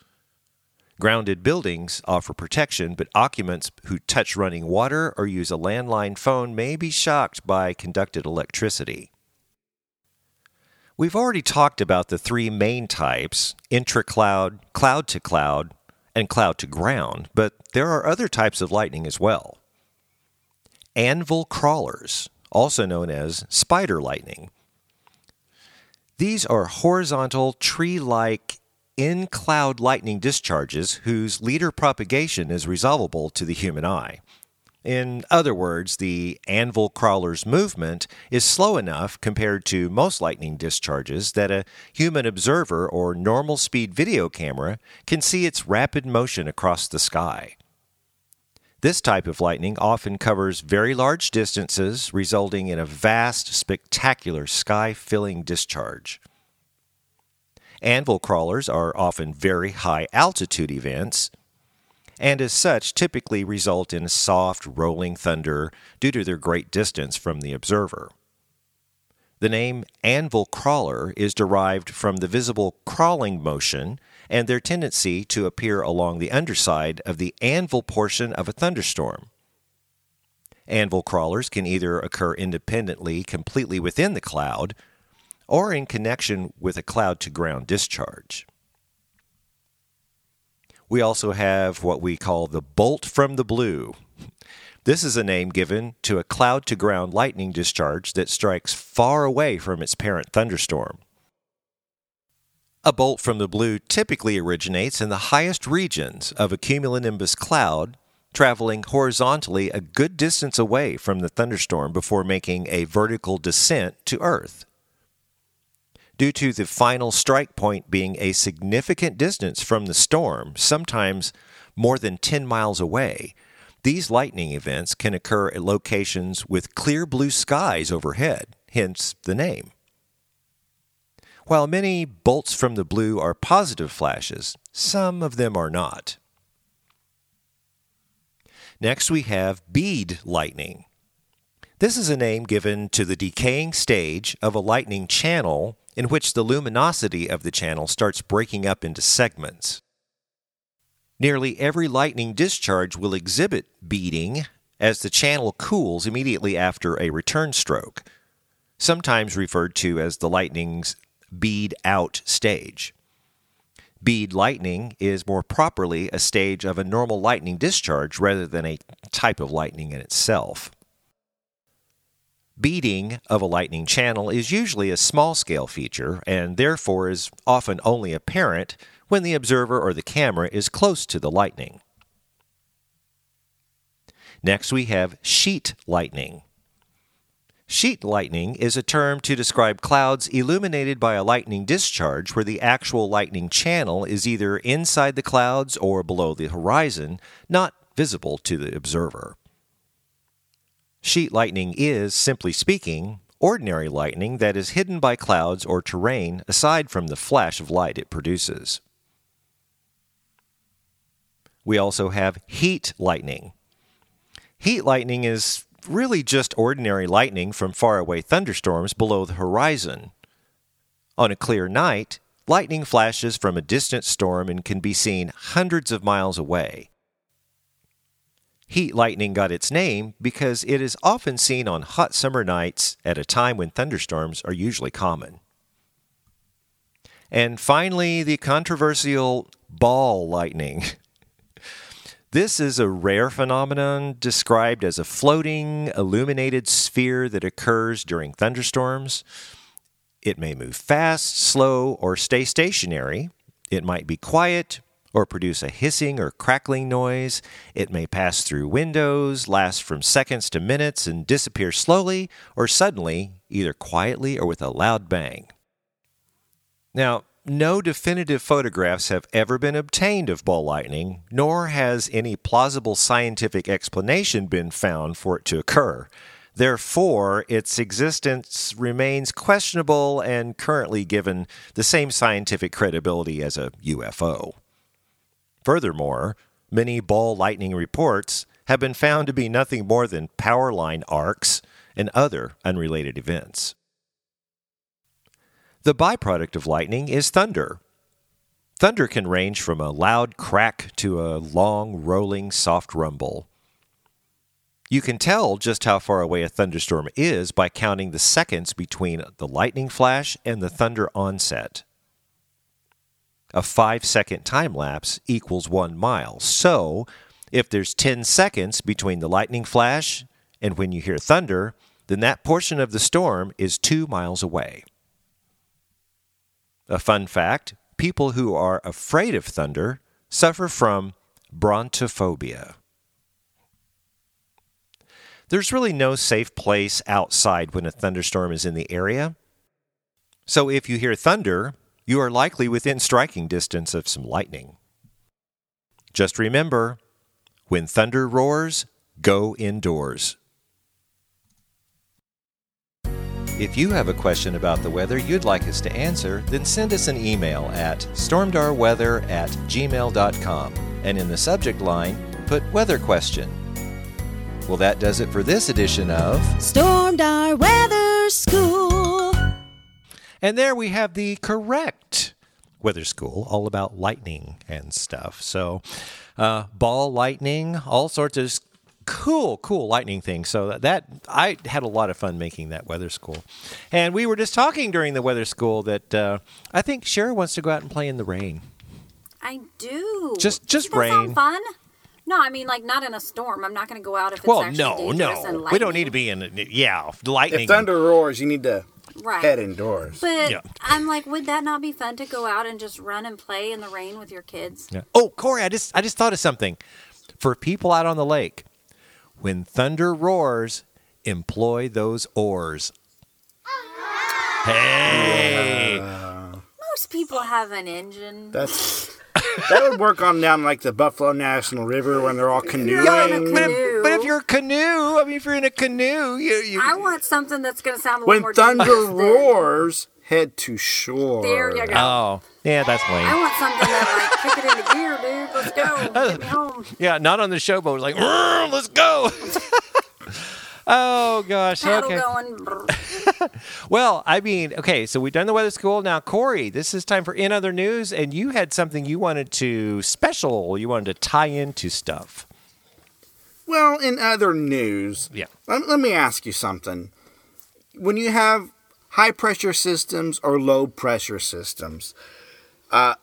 Grounded buildings offer protection, but occupants who touch running water or use a landline phone may be shocked by conducted electricity. We've already talked about the three main types intra-cloud, cloud to cloud, and cloud to ground, but there are other types of lightning as well. Anvil crawlers, also known as spider lightning. These are horizontal, tree like in cloud lightning discharges whose leader propagation is resolvable to the human eye. In other words, the anvil crawler's movement is slow enough compared to most lightning discharges that a human observer or normal speed video camera can see its rapid motion across the sky. This type of lightning often covers very large distances, resulting in a vast, spectacular sky filling discharge. Anvil crawlers are often very high altitude events, and as such typically result in soft, rolling thunder due to their great distance from the observer. The name anvil crawler is derived from the visible crawling motion and their tendency to appear along the underside of the anvil portion of a thunderstorm. Anvil crawlers can either occur independently, completely within the cloud, or in connection with a cloud to ground discharge. We also have what we call the bolt from the blue. This is a name given to a cloud to ground lightning discharge that strikes far away from its parent thunderstorm. A bolt from the blue typically originates in the highest regions of a cumulonimbus cloud, traveling horizontally a good distance away from the thunderstorm before making a vertical descent to Earth. Due to the final strike point being a significant distance from the storm, sometimes more than 10 miles away, these lightning events can occur at locations with clear blue skies overhead, hence the name. While many bolts from the blue are positive flashes, some of them are not. Next, we have bead lightning. This is a name given to the decaying stage of a lightning channel in which the luminosity of the channel starts breaking up into segments. Nearly every lightning discharge will exhibit beading as the channel cools immediately after a return stroke, sometimes referred to as the lightning's bead out stage. Bead lightning is more properly a stage of a normal lightning discharge rather than a type of lightning in itself. Beading of a lightning channel is usually a small scale feature and therefore is often only apparent when the observer or the camera is close to the lightning. Next, we have sheet lightning. Sheet lightning is a term to describe clouds illuminated by a lightning discharge where the actual lightning channel is either inside the clouds or below the horizon, not visible to the observer. Sheet lightning is, simply speaking, ordinary lightning that is hidden by clouds or terrain aside from the flash of light it produces. We also have heat lightning. Heat lightning is really just ordinary lightning from faraway thunderstorms below the horizon. On a clear night, lightning flashes from a distant storm and can be seen hundreds of miles away. Heat lightning got its name because it is often seen on hot summer nights at a time when thunderstorms are usually common. And finally, the controversial ball lightning. This is a rare phenomenon described as a floating, illuminated sphere that occurs during thunderstorms. It may move fast, slow, or stay stationary. It might be quiet or produce a hissing or crackling noise. It may pass through windows, last from seconds to minutes, and disappear slowly or suddenly, either quietly or with a loud bang. Now, no definitive photographs have ever been obtained of ball lightning, nor has any plausible scientific explanation been found for it to occur. Therefore, its existence remains questionable and currently given the same scientific credibility as a UFO. Furthermore, many ball lightning reports have been found to be nothing more than power line arcs and other unrelated events. The byproduct of lightning is thunder. Thunder can range from a loud crack to a long, rolling, soft rumble. You can tell just how far away a thunderstorm is by counting the seconds between the lightning flash and the thunder onset. A five second time lapse equals one mile. So, if there's 10 seconds between the lightning flash and when you hear thunder, then that portion of the storm is two miles away. A fun fact people who are afraid of thunder suffer from brontophobia. There's really no safe place outside when a thunderstorm is in the area. So if you hear thunder, you are likely within striking distance of some lightning. Just remember when thunder roars, go indoors. If you have a question about the weather you'd like us to answer, then send us an email at stormdarweather at gmail.com and in the subject line, put weather question. Well, that does it for this edition of Stormdar Weather School. And there we have the correct weather school, all about lightning and stuff. So, uh, ball lightning, all sorts of cool, cool lightning things. So that, that I had a lot of fun making that weather school. And we were just talking during the weather school that uh, I think Sherry wants to go out and play in the rain. I do. Just- just Doesn't that sound rain. fun? No, I mean like not in a storm. I'm not going to go out if it's Well, actually no, dangerous and no, we don't need to be in. Yeah, lightning. If thunder roars, you need to Right. head indoors. But Yeah. I'm like, would that not be fun to go out and just run and play in the rain with your kids? Yeah. Oh, Corey, I just I just thought of something. For people out on the lake, when thunder roars, employ those oars. Hey. Most people have an engine. That's that would work on down like the Buffalo National River when they're all canoeing. You're in a canoe. But if you're a canoe, I mean, if you're in a canoe, you, you I want something that's going to sound a little when more thunder roars, head to shore. There you go. Oh, yeah, that's lame. I want something that like kick it into gear, dude. Let's go. Get me home. Yeah, not on the showboat. It's like, let's go. oh gosh. Paddle Okay. going. Well, I mean, okay, so we've done the weather school. Now, Corey, this is time for in other news, and you had something you wanted to special. You wanted to tie into stuff. Well, in other news, Yeah. let, let me ask you something. When you have high pressure systems or low pressure systems, uh,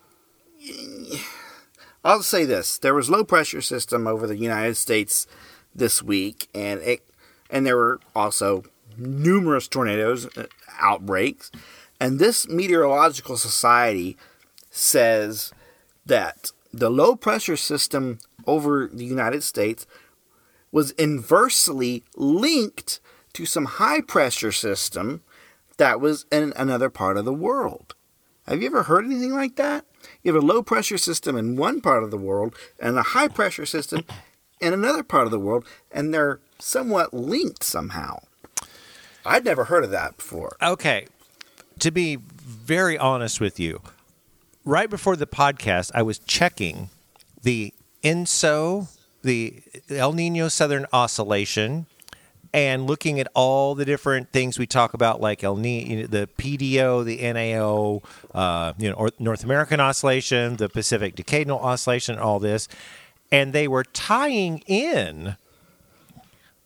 I'll say this: there was low pressure system over the United States this week, and it and there were also numerous tornadoes uh, outbreaks. And this meteorological society says that the low pressure system over the United States was inversely linked to some high pressure system that was in another part of the world. Have you ever heard anything like that? You have a low pressure system in one part of the world and a high pressure system in another part of the world, and they're somewhat linked somehow. I'd never heard of that before. Okay. To be very honest with you, right before the podcast, I was checking the ENSO, the El Nino Southern Oscillation, and looking at all the different things we talk about, like El Nino, the PDO, the NAO, uh, you know, or North American Oscillation, the Pacific Decadal Oscillation, all this, and they were tying in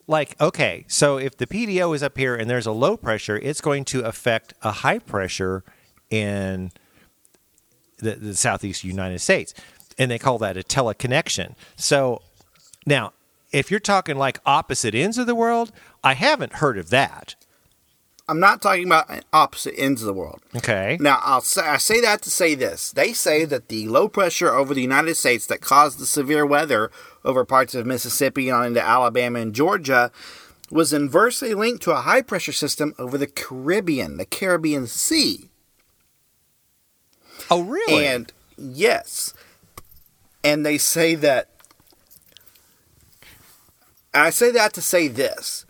like okay so if the pdo is up here and there's a low pressure it's going to affect a high pressure in the, the southeast united states. And they call that a teleconnection. So now if you're talking like opposite ends of the world i haven't heard of that I'm not talking about opposite ends of the world. okay Now, I'll say, I say that to say this. They say that the low pressure over the United States that caused the severe weather over parts of Mississippi and on into Alabama and Georgia was inversely linked to a high pressure system over the Caribbean, the Caribbean Sea. oh really And yes, and they say that. I say that to say this: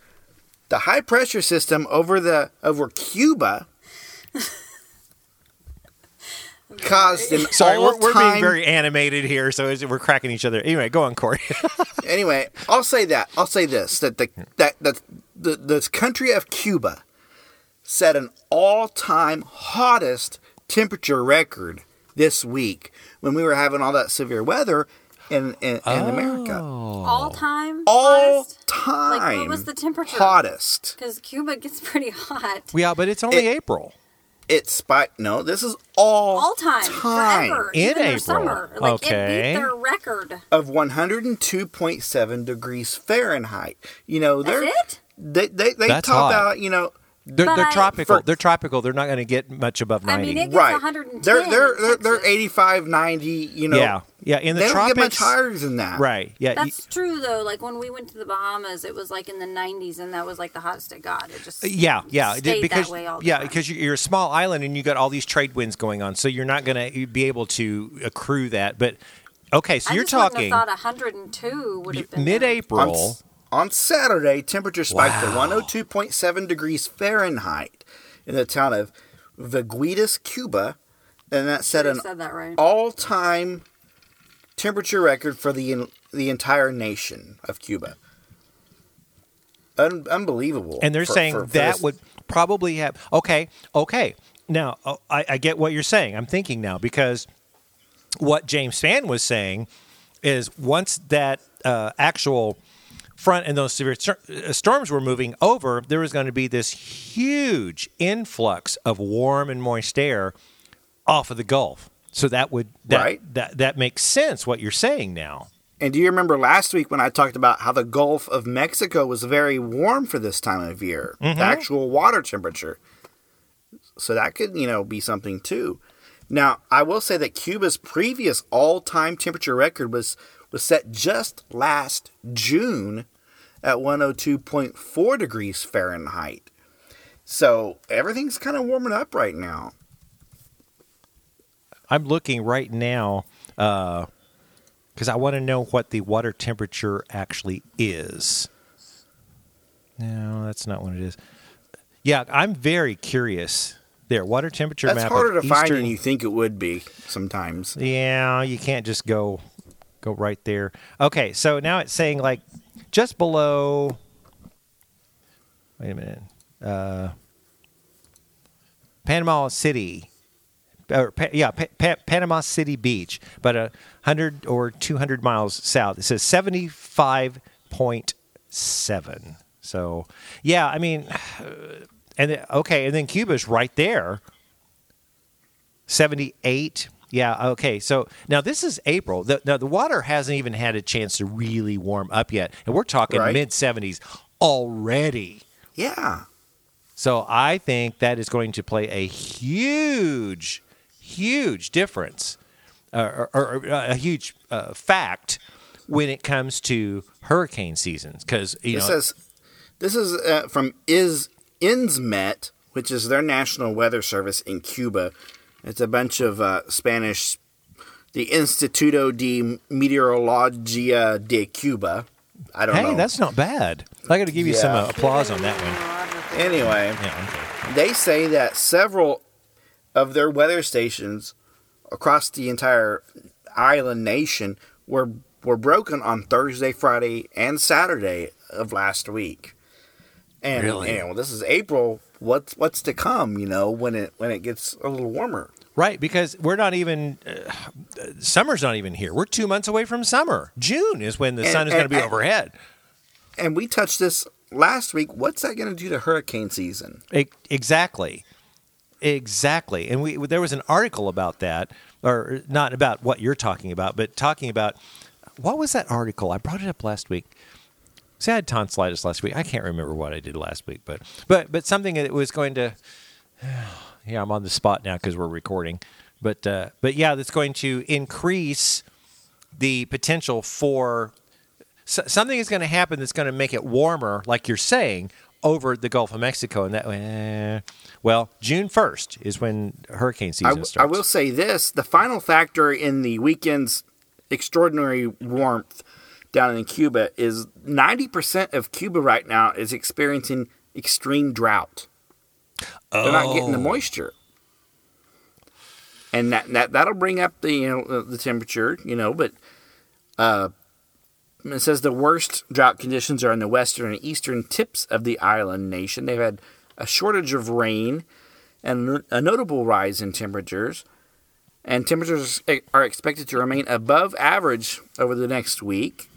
the high pressure system over the over Cuba caused an sorry we're, we're being very animated here so we're cracking each other anyway go on corey Anyway, I'll say that. I'll say this: that the that that the the country of Cuba set an all-time hottest temperature record this week when we were having all that severe weather in in, in Oh. America. All time. All hottest? time. Like, what was the temperature? Hottest. Because Cuba gets pretty hot. yeah but it's only It- april It spiked. No, this is all All time. time Forever. In their April. summer. Like, Okay. It beat their record. of 102.7 degrees Fahrenheit. You know, they're it? they they, they That's talk hot. about you know they're, they're I- tropical For- they're tropical they're not going to get much above 90 I mean, it gets right. 110. They're they're they're, they're 85, 90. You know, yeah yeah in the tropics. they don't get much higher than that. right yeah you- That's true though. Like when we went to the Bahamas, it was like in the 90s, and that was like the hottest it got. It just Yeah, yeah, stayed because that way all the yeah, time. because you're, you're a small island and you got all these trade winds going on, so you're not going to be able to accrue that. But okay, so I you're just talking have thought 102 would have been mid April. S- on Saturday, temperature spiked Wow. to 102.7 degrees Fahrenheit in the town of Veguitas, Cuba, and that set an that right. all-time temperature record for the the entire nation of Cuba. Un- unbelievable. And they're for- saying for- for that this- would probably have okay, okay. now oh, I, I get what you're saying. I'm thinking now because what James Fan was saying is once that uh, actual front and those severe uh, storms were moving over, there was going to be this huge influx of warm and moist air off of the Gulf. So that would that Right. that that makes sense what you're saying now. And do you remember last week when I talked about how the Gulf of Mexico was very warm for this time of year? The actual water temperature. So that could, you know, be something too. Now, I will say that Cuba's previous all-time temperature record was was set just last June at 102.4 degrees Fahrenheit. So everything's kind of warming up right now. I'm looking right now uh, because I want to know what the water temperature actually is. No, that's not what it is. Yeah, I'm very curious. There, water temperature That's map. harder to find Eastern- than you think it would be sometimes. Yeah, you can't just go go right there. Okay, so now it's saying like just below. Wait a minute. Uh, Panama City, or yeah, pa- pa- Panama City Beach, but a hundred or two hundred miles south. It says seventy five point seven. So yeah, I mean, and okay, and then Cuba's right there. 78 yeah okay so now this is april the, now the water hasn't even had a chance to really warm up yet and we're talking Right. mid 70s already Yeah. so i think that is going to play a huge huge difference uh, or, or, or a huge uh, fact when it comes to hurricane seasons because you It know says this is uh, from is INSMET, which is their national weather service in Cuba. It's a bunch of uh, Spanish, the Instituto de Meteorología de Cuba. I don't know. hey know. that's not bad i got to give you some uh, applause on that one anyway. yeah okay. They say that several of their weather stations across the entire island nation were were broken on Thursday, Friday, and Saturday of last week. And Really? you know, this is April. What's what's to come? You know, when it when it gets a little warmer. Right, because we're not even uh, summer's not even here. We're two months away from summer. June is when the And- sun is going to be and- overhead. And we touched this last week. What's that going to do to hurricane season? E- exactly, exactly. And we there was an article about that, or not about what you're talking about, but talking about what was that article? I brought it up last week. See, I had tonsillitis last week. I can't remember what I did last week, but but but something that was going to. Yeah, I'm on the spot now because we're recording, but uh, but yeah, that's going to increase the potential for so, something is going to happen that's going to make it warmer, like you're saying, over the Gulf of Mexico, and that eh, well, June 1st is when hurricane season w- I starts. I will say this: the final factor in the weekend's extraordinary warmth down in Cuba is ninety percent of Cuba right now is experiencing extreme drought. They're not getting the Oh. moisture, and that, that that'll bring up the you know the- the temperature, you know. But uh, it says the worst drought conditions are in the western and eastern tips of the island nation. They've had a shortage of rain and a notable rise in temperatures. And temperatures are expected to remain above average over the next week.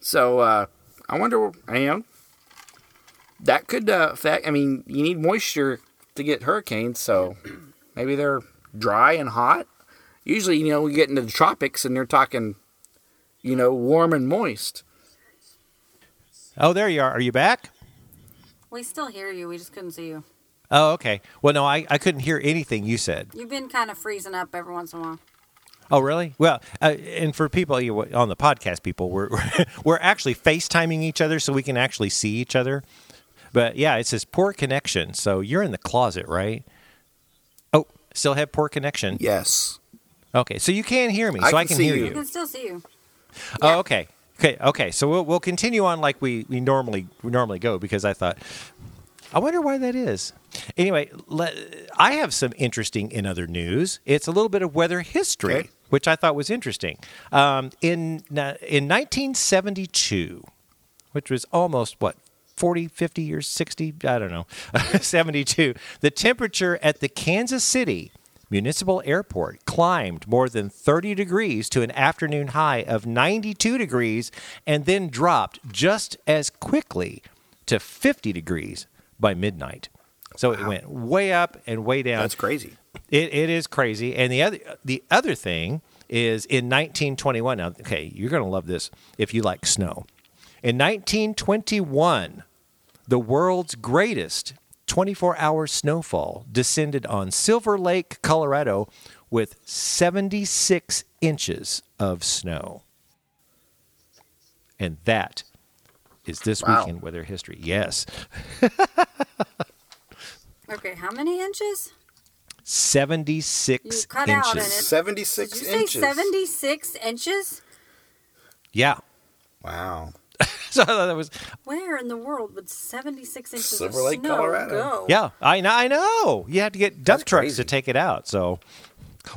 So uh, I wonder, you know, that could uh, affect. I mean, you need moisture to get hurricanes, so maybe they're dry and hot. Usually, you know, we get into the tropics and they're talking, you know, warm and moist. oh, there you are. Are you back? We still hear you. We just couldn't see you. Oh, okay. Well, no, I, I couldn't hear anything you said. You've been kind of freezing up every once in a while. Oh, really? Well, uh, and for people you on the podcast, people, we're we're actually FaceTiming each other so we can actually see each other. But yeah, it says poor connection. So you're in the closet, right? Oh, still have poor connection. Yes. Okay, so you can hear me, I so I can can see hear you. We you. can still see you. Oh, okay. Okay, okay. So we'll we'll continue on like we, we normally we normally go because I thought I wonder why that is. Anyway, let, I have some interesting in other news. It's a little bit of weather history, Okay. which I thought was interesting. Um, in in 1972, which was almost what 40, 50 years, 60, I don't know, 72. The temperature at the Kansas City Municipal Airport climbed more than 30 degrees to an afternoon high of 92 degrees and then dropped just as quickly to 50 degrees by midnight. So it went way up and way down. That's crazy. It, it is crazy. And the other the other thing is in 1921. Now, okay, you're going to love this if you like snow. In 1921, the world's greatest 24-hour snowfall descended on Silver Lake, Colorado, with 76 inches of snow. And that is this Wow. weekend weather history. Yes, Okay, how many inches? 76 You cut inches. and it- 76 Did you say inches. 76 inches? Yeah. Wow. So I thought that was Where in the world would 76 inches Silver of Lake, snow Colorado. go? Yeah, I know. I know. You have to get dump That's trucks crazy. to take it out. So,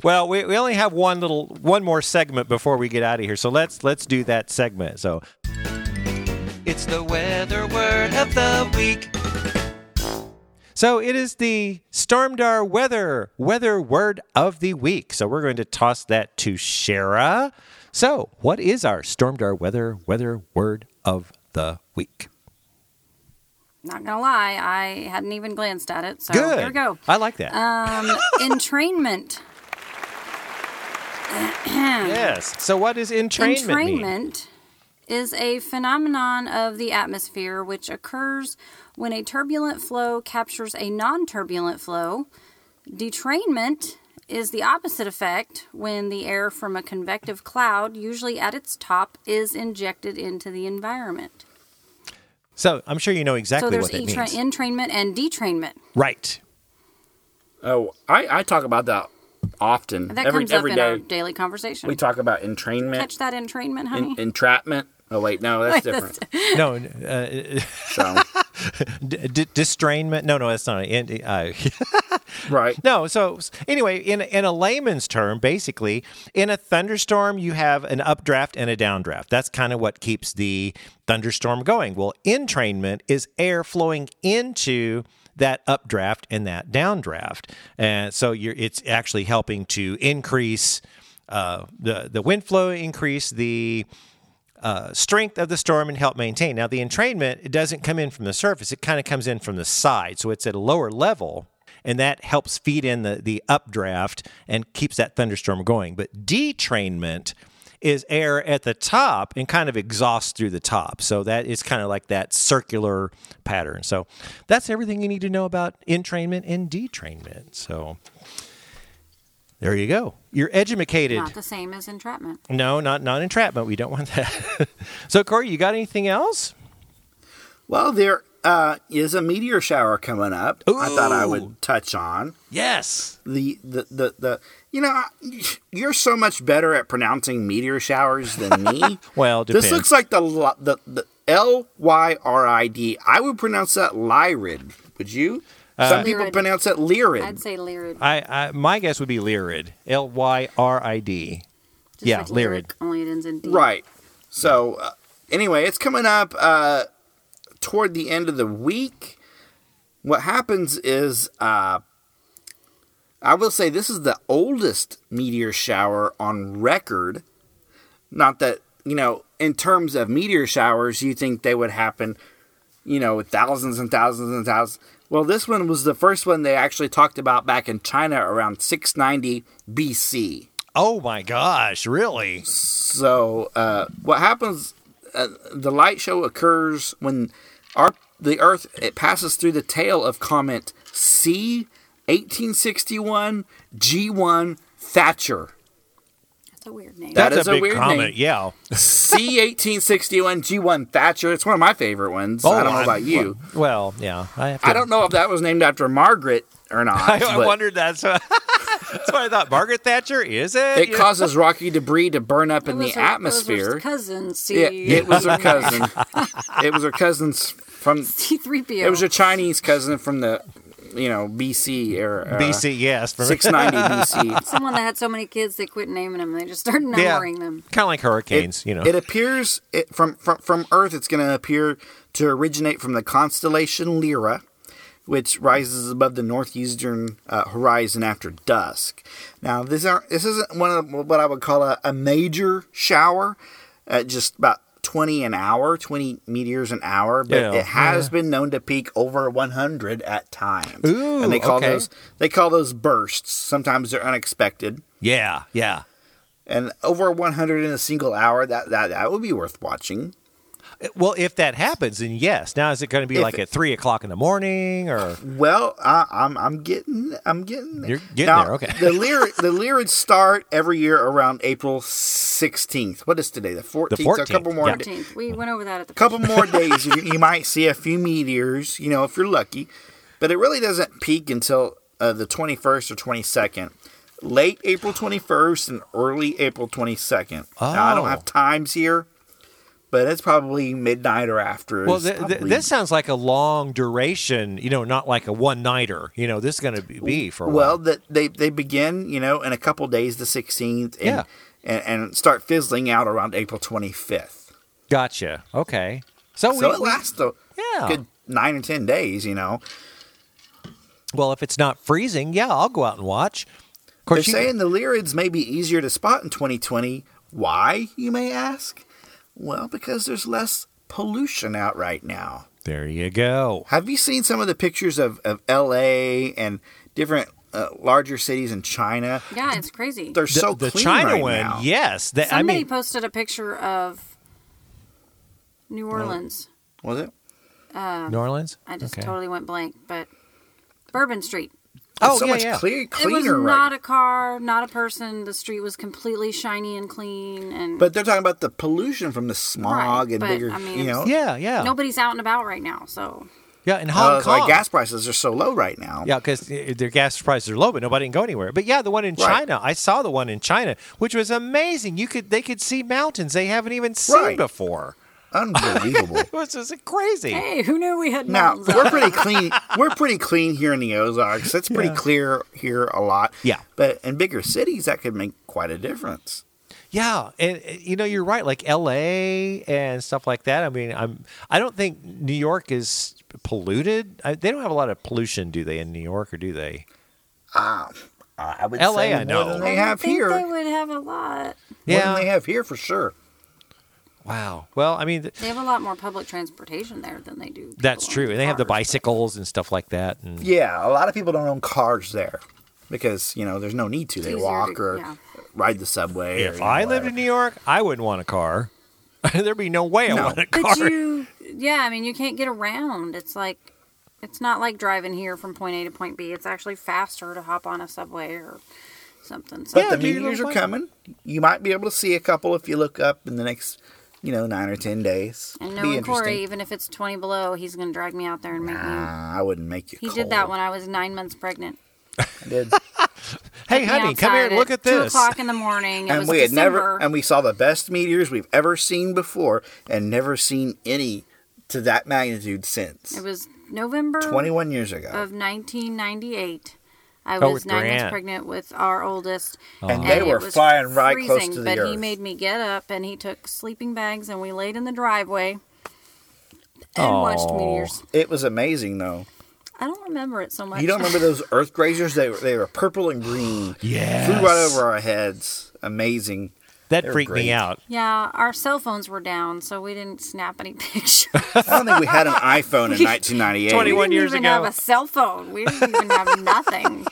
well, we, we only have one little one more segment before we get out of here. So let's let's do that segment. So, it's the weather word of the week. So it is the Stormdar weather weather word of the week. So we're going to toss that to Shara. So, what is our Stormdar weather weather word of the week? Not gonna lie, I hadn't even glanced at it. So Good. here we go. I like that. Um, entrainment. yes. So what is entrainment mean? Entrainment is a phenomenon of the atmosphere which occurs when a turbulent flow captures a non turbulent flow. Detrainment is the opposite effect when the air from a convective cloud, usually at its top, is injected into the environment. So I'm sure you know exactly so there's what that entra- means. entrainment and detrainment. right. Oh, I, I talk about that often. That every comes every up in our day. daily conversation. We talk about entrainment, Catch that entrainment, honey? en- entrapment. Oh wait, no, that's different. No, uh, So d- d- distrainment. No, no, that's not. It. Uh, right. no. So anyway, in in a layman's term, basically, in a thunderstorm, you have an updraft and a downdraft. That's kind of what keeps the thunderstorm going. Well, entrainment is air flowing into that updraft and that downdraft, and so it's actually helping to increase uh, the the wind flow, increase the uh, strength of the storm and help maintain. Now, the entrainment, it doesn't come in from the surface, it kind of comes in from the side. So it's at a lower level, and that helps feed in the, the updraft and keeps that thunderstorm going. But detrainment is air at the top and kind of exhausts through the top. So that is kind of like that circular pattern. So that's everything you need to know about entrainment and detrainment. So there you go. You're educated. Not the same as entrapment. No, not not entrapment. We don't want that. so, Corey, you got anything else? Well, there uh, is a meteor shower coming up. I thought I would touch on Yes. the the the, the you know you're so much better at pronouncing meteor showers than me. Well, this looks like the the, the L Y R I D. I would pronounce that lyrid. Would you? Uh, Some people Lyrid. pronounce it lyrid. I'd say lyrid. I, I my guess would be Lyrid. L Y R I D. Yeah, like lyrid. Only it ends in D. Right. So, uh, anyway, it's coming up uh, toward the end of the week. What happens is, uh, I will say this is the oldest meteor shower on record. Not that, you know, in terms of meteor showers, you think they would happen, you know, thousands and thousands and thousands. Well, this one was the first one they actually talked about back in China around 690 BC. Oh my gosh! Really? So uh, what happens? Uh, the light show occurs when our the Earth it passes through the tail of comet C eighteen sixty one G one Thatcher. That's a weird name. That That's is a a big weird comment. name. Yeah. C eighteen sixty one G one Thatcher. It's one of my favorite ones. I don't know about you. Well, yeah. I, have to, I don't know if that was named after Margaret or not. I, I wondered that. So that's what I thought. Margaret Thatcher is it? It Yeah. causes rocky debris to burn up It in was the her- it was her atmosphere. cousin, C. Yeah, it was her cousin. it was her cousin's from C3PO. It was a Chinese cousin from the you know, BC or uh, BC, yes. for- 690 BC. Someone that had so many kids they quit naming them. They just started yeah, numbering them. kind of like hurricanes, it, you know. It appears it, from, from from Earth. It's going to appear to originate from the constellation Lyra, which rises above the northeastern uh, horizon after dusk. Now, this are this isn't one of what I would call a, a major shower, at just about. 20 an hour, 20 meteors an hour, but Yeah, it has yeah. been known to peak over 100 at times. Ooh, and they call okay. those they call those bursts. Sometimes they're unexpected. yeah, yeah. And over 100 in a single hour, that, that, that would be worth watching. Well, if that happens, then yes. Now, is it going to be If like it- at three o'clock in the morning, or Well, I, I'm I'm getting I'm getting there. You're getting Now, there, okay. the Lyrid the Lyrids start every year around April 16th. What is today? The 14th. So a couple more yeah. da- We went over that at the couple more days. You, you might see a few meteors. You know, if you're lucky, but it really doesn't peak until uh, the 21st or 22nd. Late April 21st and early April 22nd. Now, I don't Oh. have times here, but it's probably midnight or after. well, th- th- this sounds like a long duration. You know, not like a one nighter. You know, this is going to be for a Well, that they they begin, you know, in a couple days, the 16th, and, Yeah. and and start fizzling out around April 25th. Gotcha. Okay. So, So we, it lasts a Yeah. good nine or ten days, you know. well, if it's not freezing, yeah, I'll go out and watch. Of They're course, you, saying the Lyrids may be easier to spot in 2020. Why, you may ask? Well, because there's less pollution out right now. there you go. Have you seen some of the pictures of, of LA and different uh, larger cities in China? Yeah, it's crazy. They're The, so the clean China right one, now. yes. That, I Somebody mean, posted a picture of New Orleans. Was it? New Orleans. I just Okay. totally went blank, but Bourbon Street. Oh, so yeah, much yeah. clear, It was cleaner right not a car, not a person. The street was completely shiny and clean, and But they're talking about the pollution from the smog Right, and but, bigger, I mean, you know. Yeah, yeah, nobody's out and about right now. So yeah. In Uh, Hong that's why Kong, gas prices are so low right now. Yeah, because their gas prices are low, but nobody can go anywhere. But yeah, the one in Right. China, I saw the one in China, which was amazing. You could they could see mountains they haven't even seen Right. before. Unbelievable. It was just crazy. hey, who knew we had now mountains? we're pretty clean. We're pretty clean here in the Ozarks. It's pretty Yeah. clear here a lot. Yeah. But in bigger cities, that could make quite a difference. Yeah, and uh, you know you're right, like L.A. and stuff like that. I mean, I'm I don't think New York is polluted. I, they don't have a lot of pollution, do they, in New York, or do they? Ah, I would LA, say I more know. than they I have think here. they would have a lot. More than they have here for sure. Wow. Well, I mean, th- They have a lot more public transportation there than they do. that's true, and they have the bicycles and stuff like that. And Yeah, a lot of people don't own cars there because you know there's no need to. They It's easier walk to- or yeah. ride the subway. or, if know, I lived whatever. in New York, I wouldn't want a car. There'd be no way I want a car. But you, yeah, I mean, you can't get around. It's like, it's not like driving here from point A to point B. It's actually faster to hop on a subway or something. So But Yeah, the do your meteors are coming. You might be able to see a couple if you look up in the next, you know, nine or ten days. and Be knowing. Corey, even if it's 20 below, he's going to drag me out there and make me. Nah, I wouldn't make you. He cold. did that when I was nine months pregnant. I did. hey, Took honey, come here and look at Two this. o'clock in the morning. It and was we had December. never, and we saw the best meteors we've ever seen before, and never seen any to that magnitude since. It was November 21 years ago. of 1998. I Oh, was nine Grant. months pregnant with our oldest. Oh. and and they it were was flying right close freezing, to the but earth. he made me get up and he took sleeping bags and we laid in the driveway and watched Aw. meteors. it was amazing, though. I don't remember it so much. You don't remember those earth grazers? They were, they were purple and green. yeah, Flew right over our heads. Amazing. That They're freaked me out. Yeah, our cell phones were down, so we didn't snap any pictures. I don't think we had an iPhone in 1998. 21 we didn't years even ago. have a cell phone. We didn't even have nothing.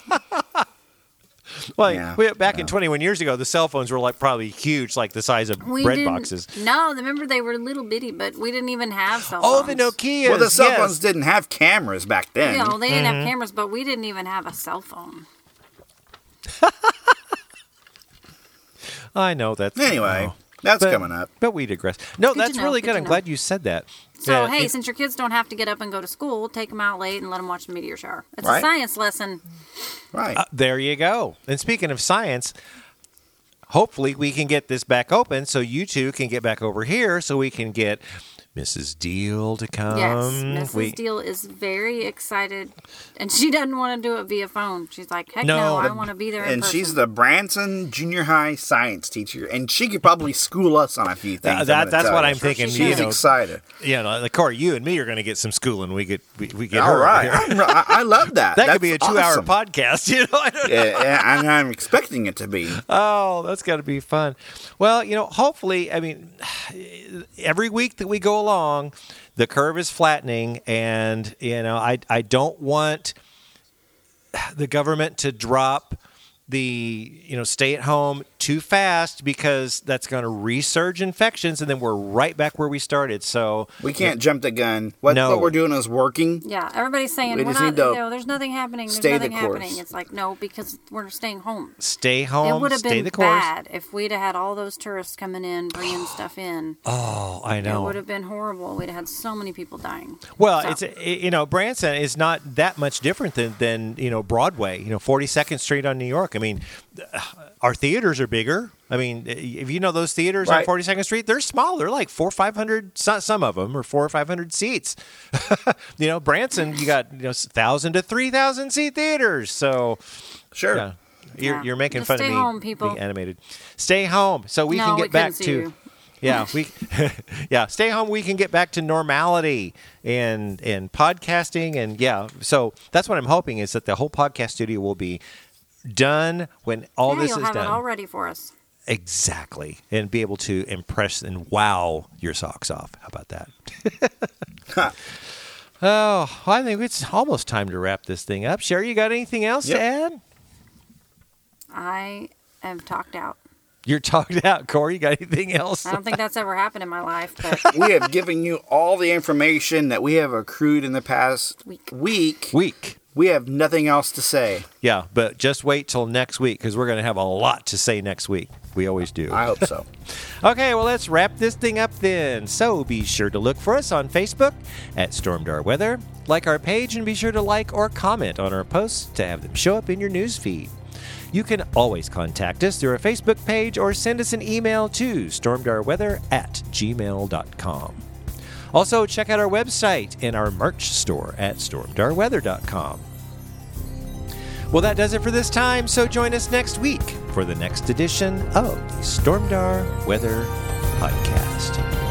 Well, Yeah, we, back in 21 years ago, the cell phones were like probably huge, like the size of We bread boxes. No, remember they were little bitty, but we didn't even have cell Oh, phones. the Nokia. Well, the cell yes. phones didn't have cameras back then. You know, they didn't Mm-hmm. have cameras, but we didn't even have a cell phone. I know that's Anyway, oh. that's But- coming up. But we digress. No, Good that's know, really good good. I'm know. glad you said that. So, Yeah, hey, it- since your kids don't have to get up and go to school, take them out late and let them watch the meteor shower. It's Right. a science lesson. Right. uh, there you go. And speaking of science, hopefully we can get this back open so you two can get back over here so we can get Mrs. Deal to come. Yes, Mrs. We- Deal is very excited, and she doesn't want to do it via phone. She's like, "Heck No, no, I want to be there." In And she's the Branson Junior High science teacher, and she could probably school us on a few things. That- that- that's what. I'm thinking, She's you know. excited. you know, like Corey, you and me are going to get some schooling. We get we, we get All her over right, here. I'm- I, I love that. That That's could be a two-hour awesome. podcast. You know, I don't Yeah, yeah, and I'm expecting it to be. Oh, that's got to be fun. Well, you know, hopefully, I mean, every week that we go along, the curve is flattening, and you know, I I don't want the government to drop the you know stay at home too fast because that's going to resurge infections and then we're right back where we started so We can't jump the gun. What, No. what we're doing is working. Yeah, everybody's saying We we're just not. need to You know, there's nothing happening. There's stay the nothing happening. It's like no, because we're staying home. stay home. it home would have been the course bad if we'd have had all those tourists coming in, bringing stuff in. oh i know. It would have been horrible. We'd have had so many people dying. Well, So- it's it- you know Branson is not that much different than than you know Broadway. You know, Forty Second Street on New York. I mean, our theaters are bigger. I mean, eh, if you know those theaters on Forty Second Street, they're small. They're like four five hundred. Some of them are four or five hundred seats. you know, Branson, you got you know thousand to three thousand seat theaters. So Sure. yeah. You're, Yeah. you're making Just fun stay of me home, people. being animated. Stay home so we No, can we get back see to you. yeah, we yeah, stay home we can get back to normality and and podcasting and yeah. So that's what I'm hoping is that the whole podcast studio will be done when all yeah, this you'll is have done. it all ready for us. Exactly. And be able to impress and wow your socks off. How about that? oh, I think it's almost time to wrap this thing up. Shara, you got anything else to add? I am talked out. You're talked out, Corey. You got anything else? I don't think that's ever happened in my life, but we have given you all the information that we have accrued in the past Week. week. Week. We have nothing else to say. Yeah, but just wait till next week because we're going to have a lot to say next week. We always do. I hope so. Okay, well, let's wrap this thing up then. So be sure to look for us on Facebook at Stormdar Weather, like our page, and be sure to like or comment on our posts to have them show up in your news feed. You can always contact us through our Facebook page or send us an email to stormdarweather at gmail.com. Also, check out our website and our merch store at stormdarweather.com. Well, that does it for this time, so join us next week for the next edition of the Stormdar Weather Podcast.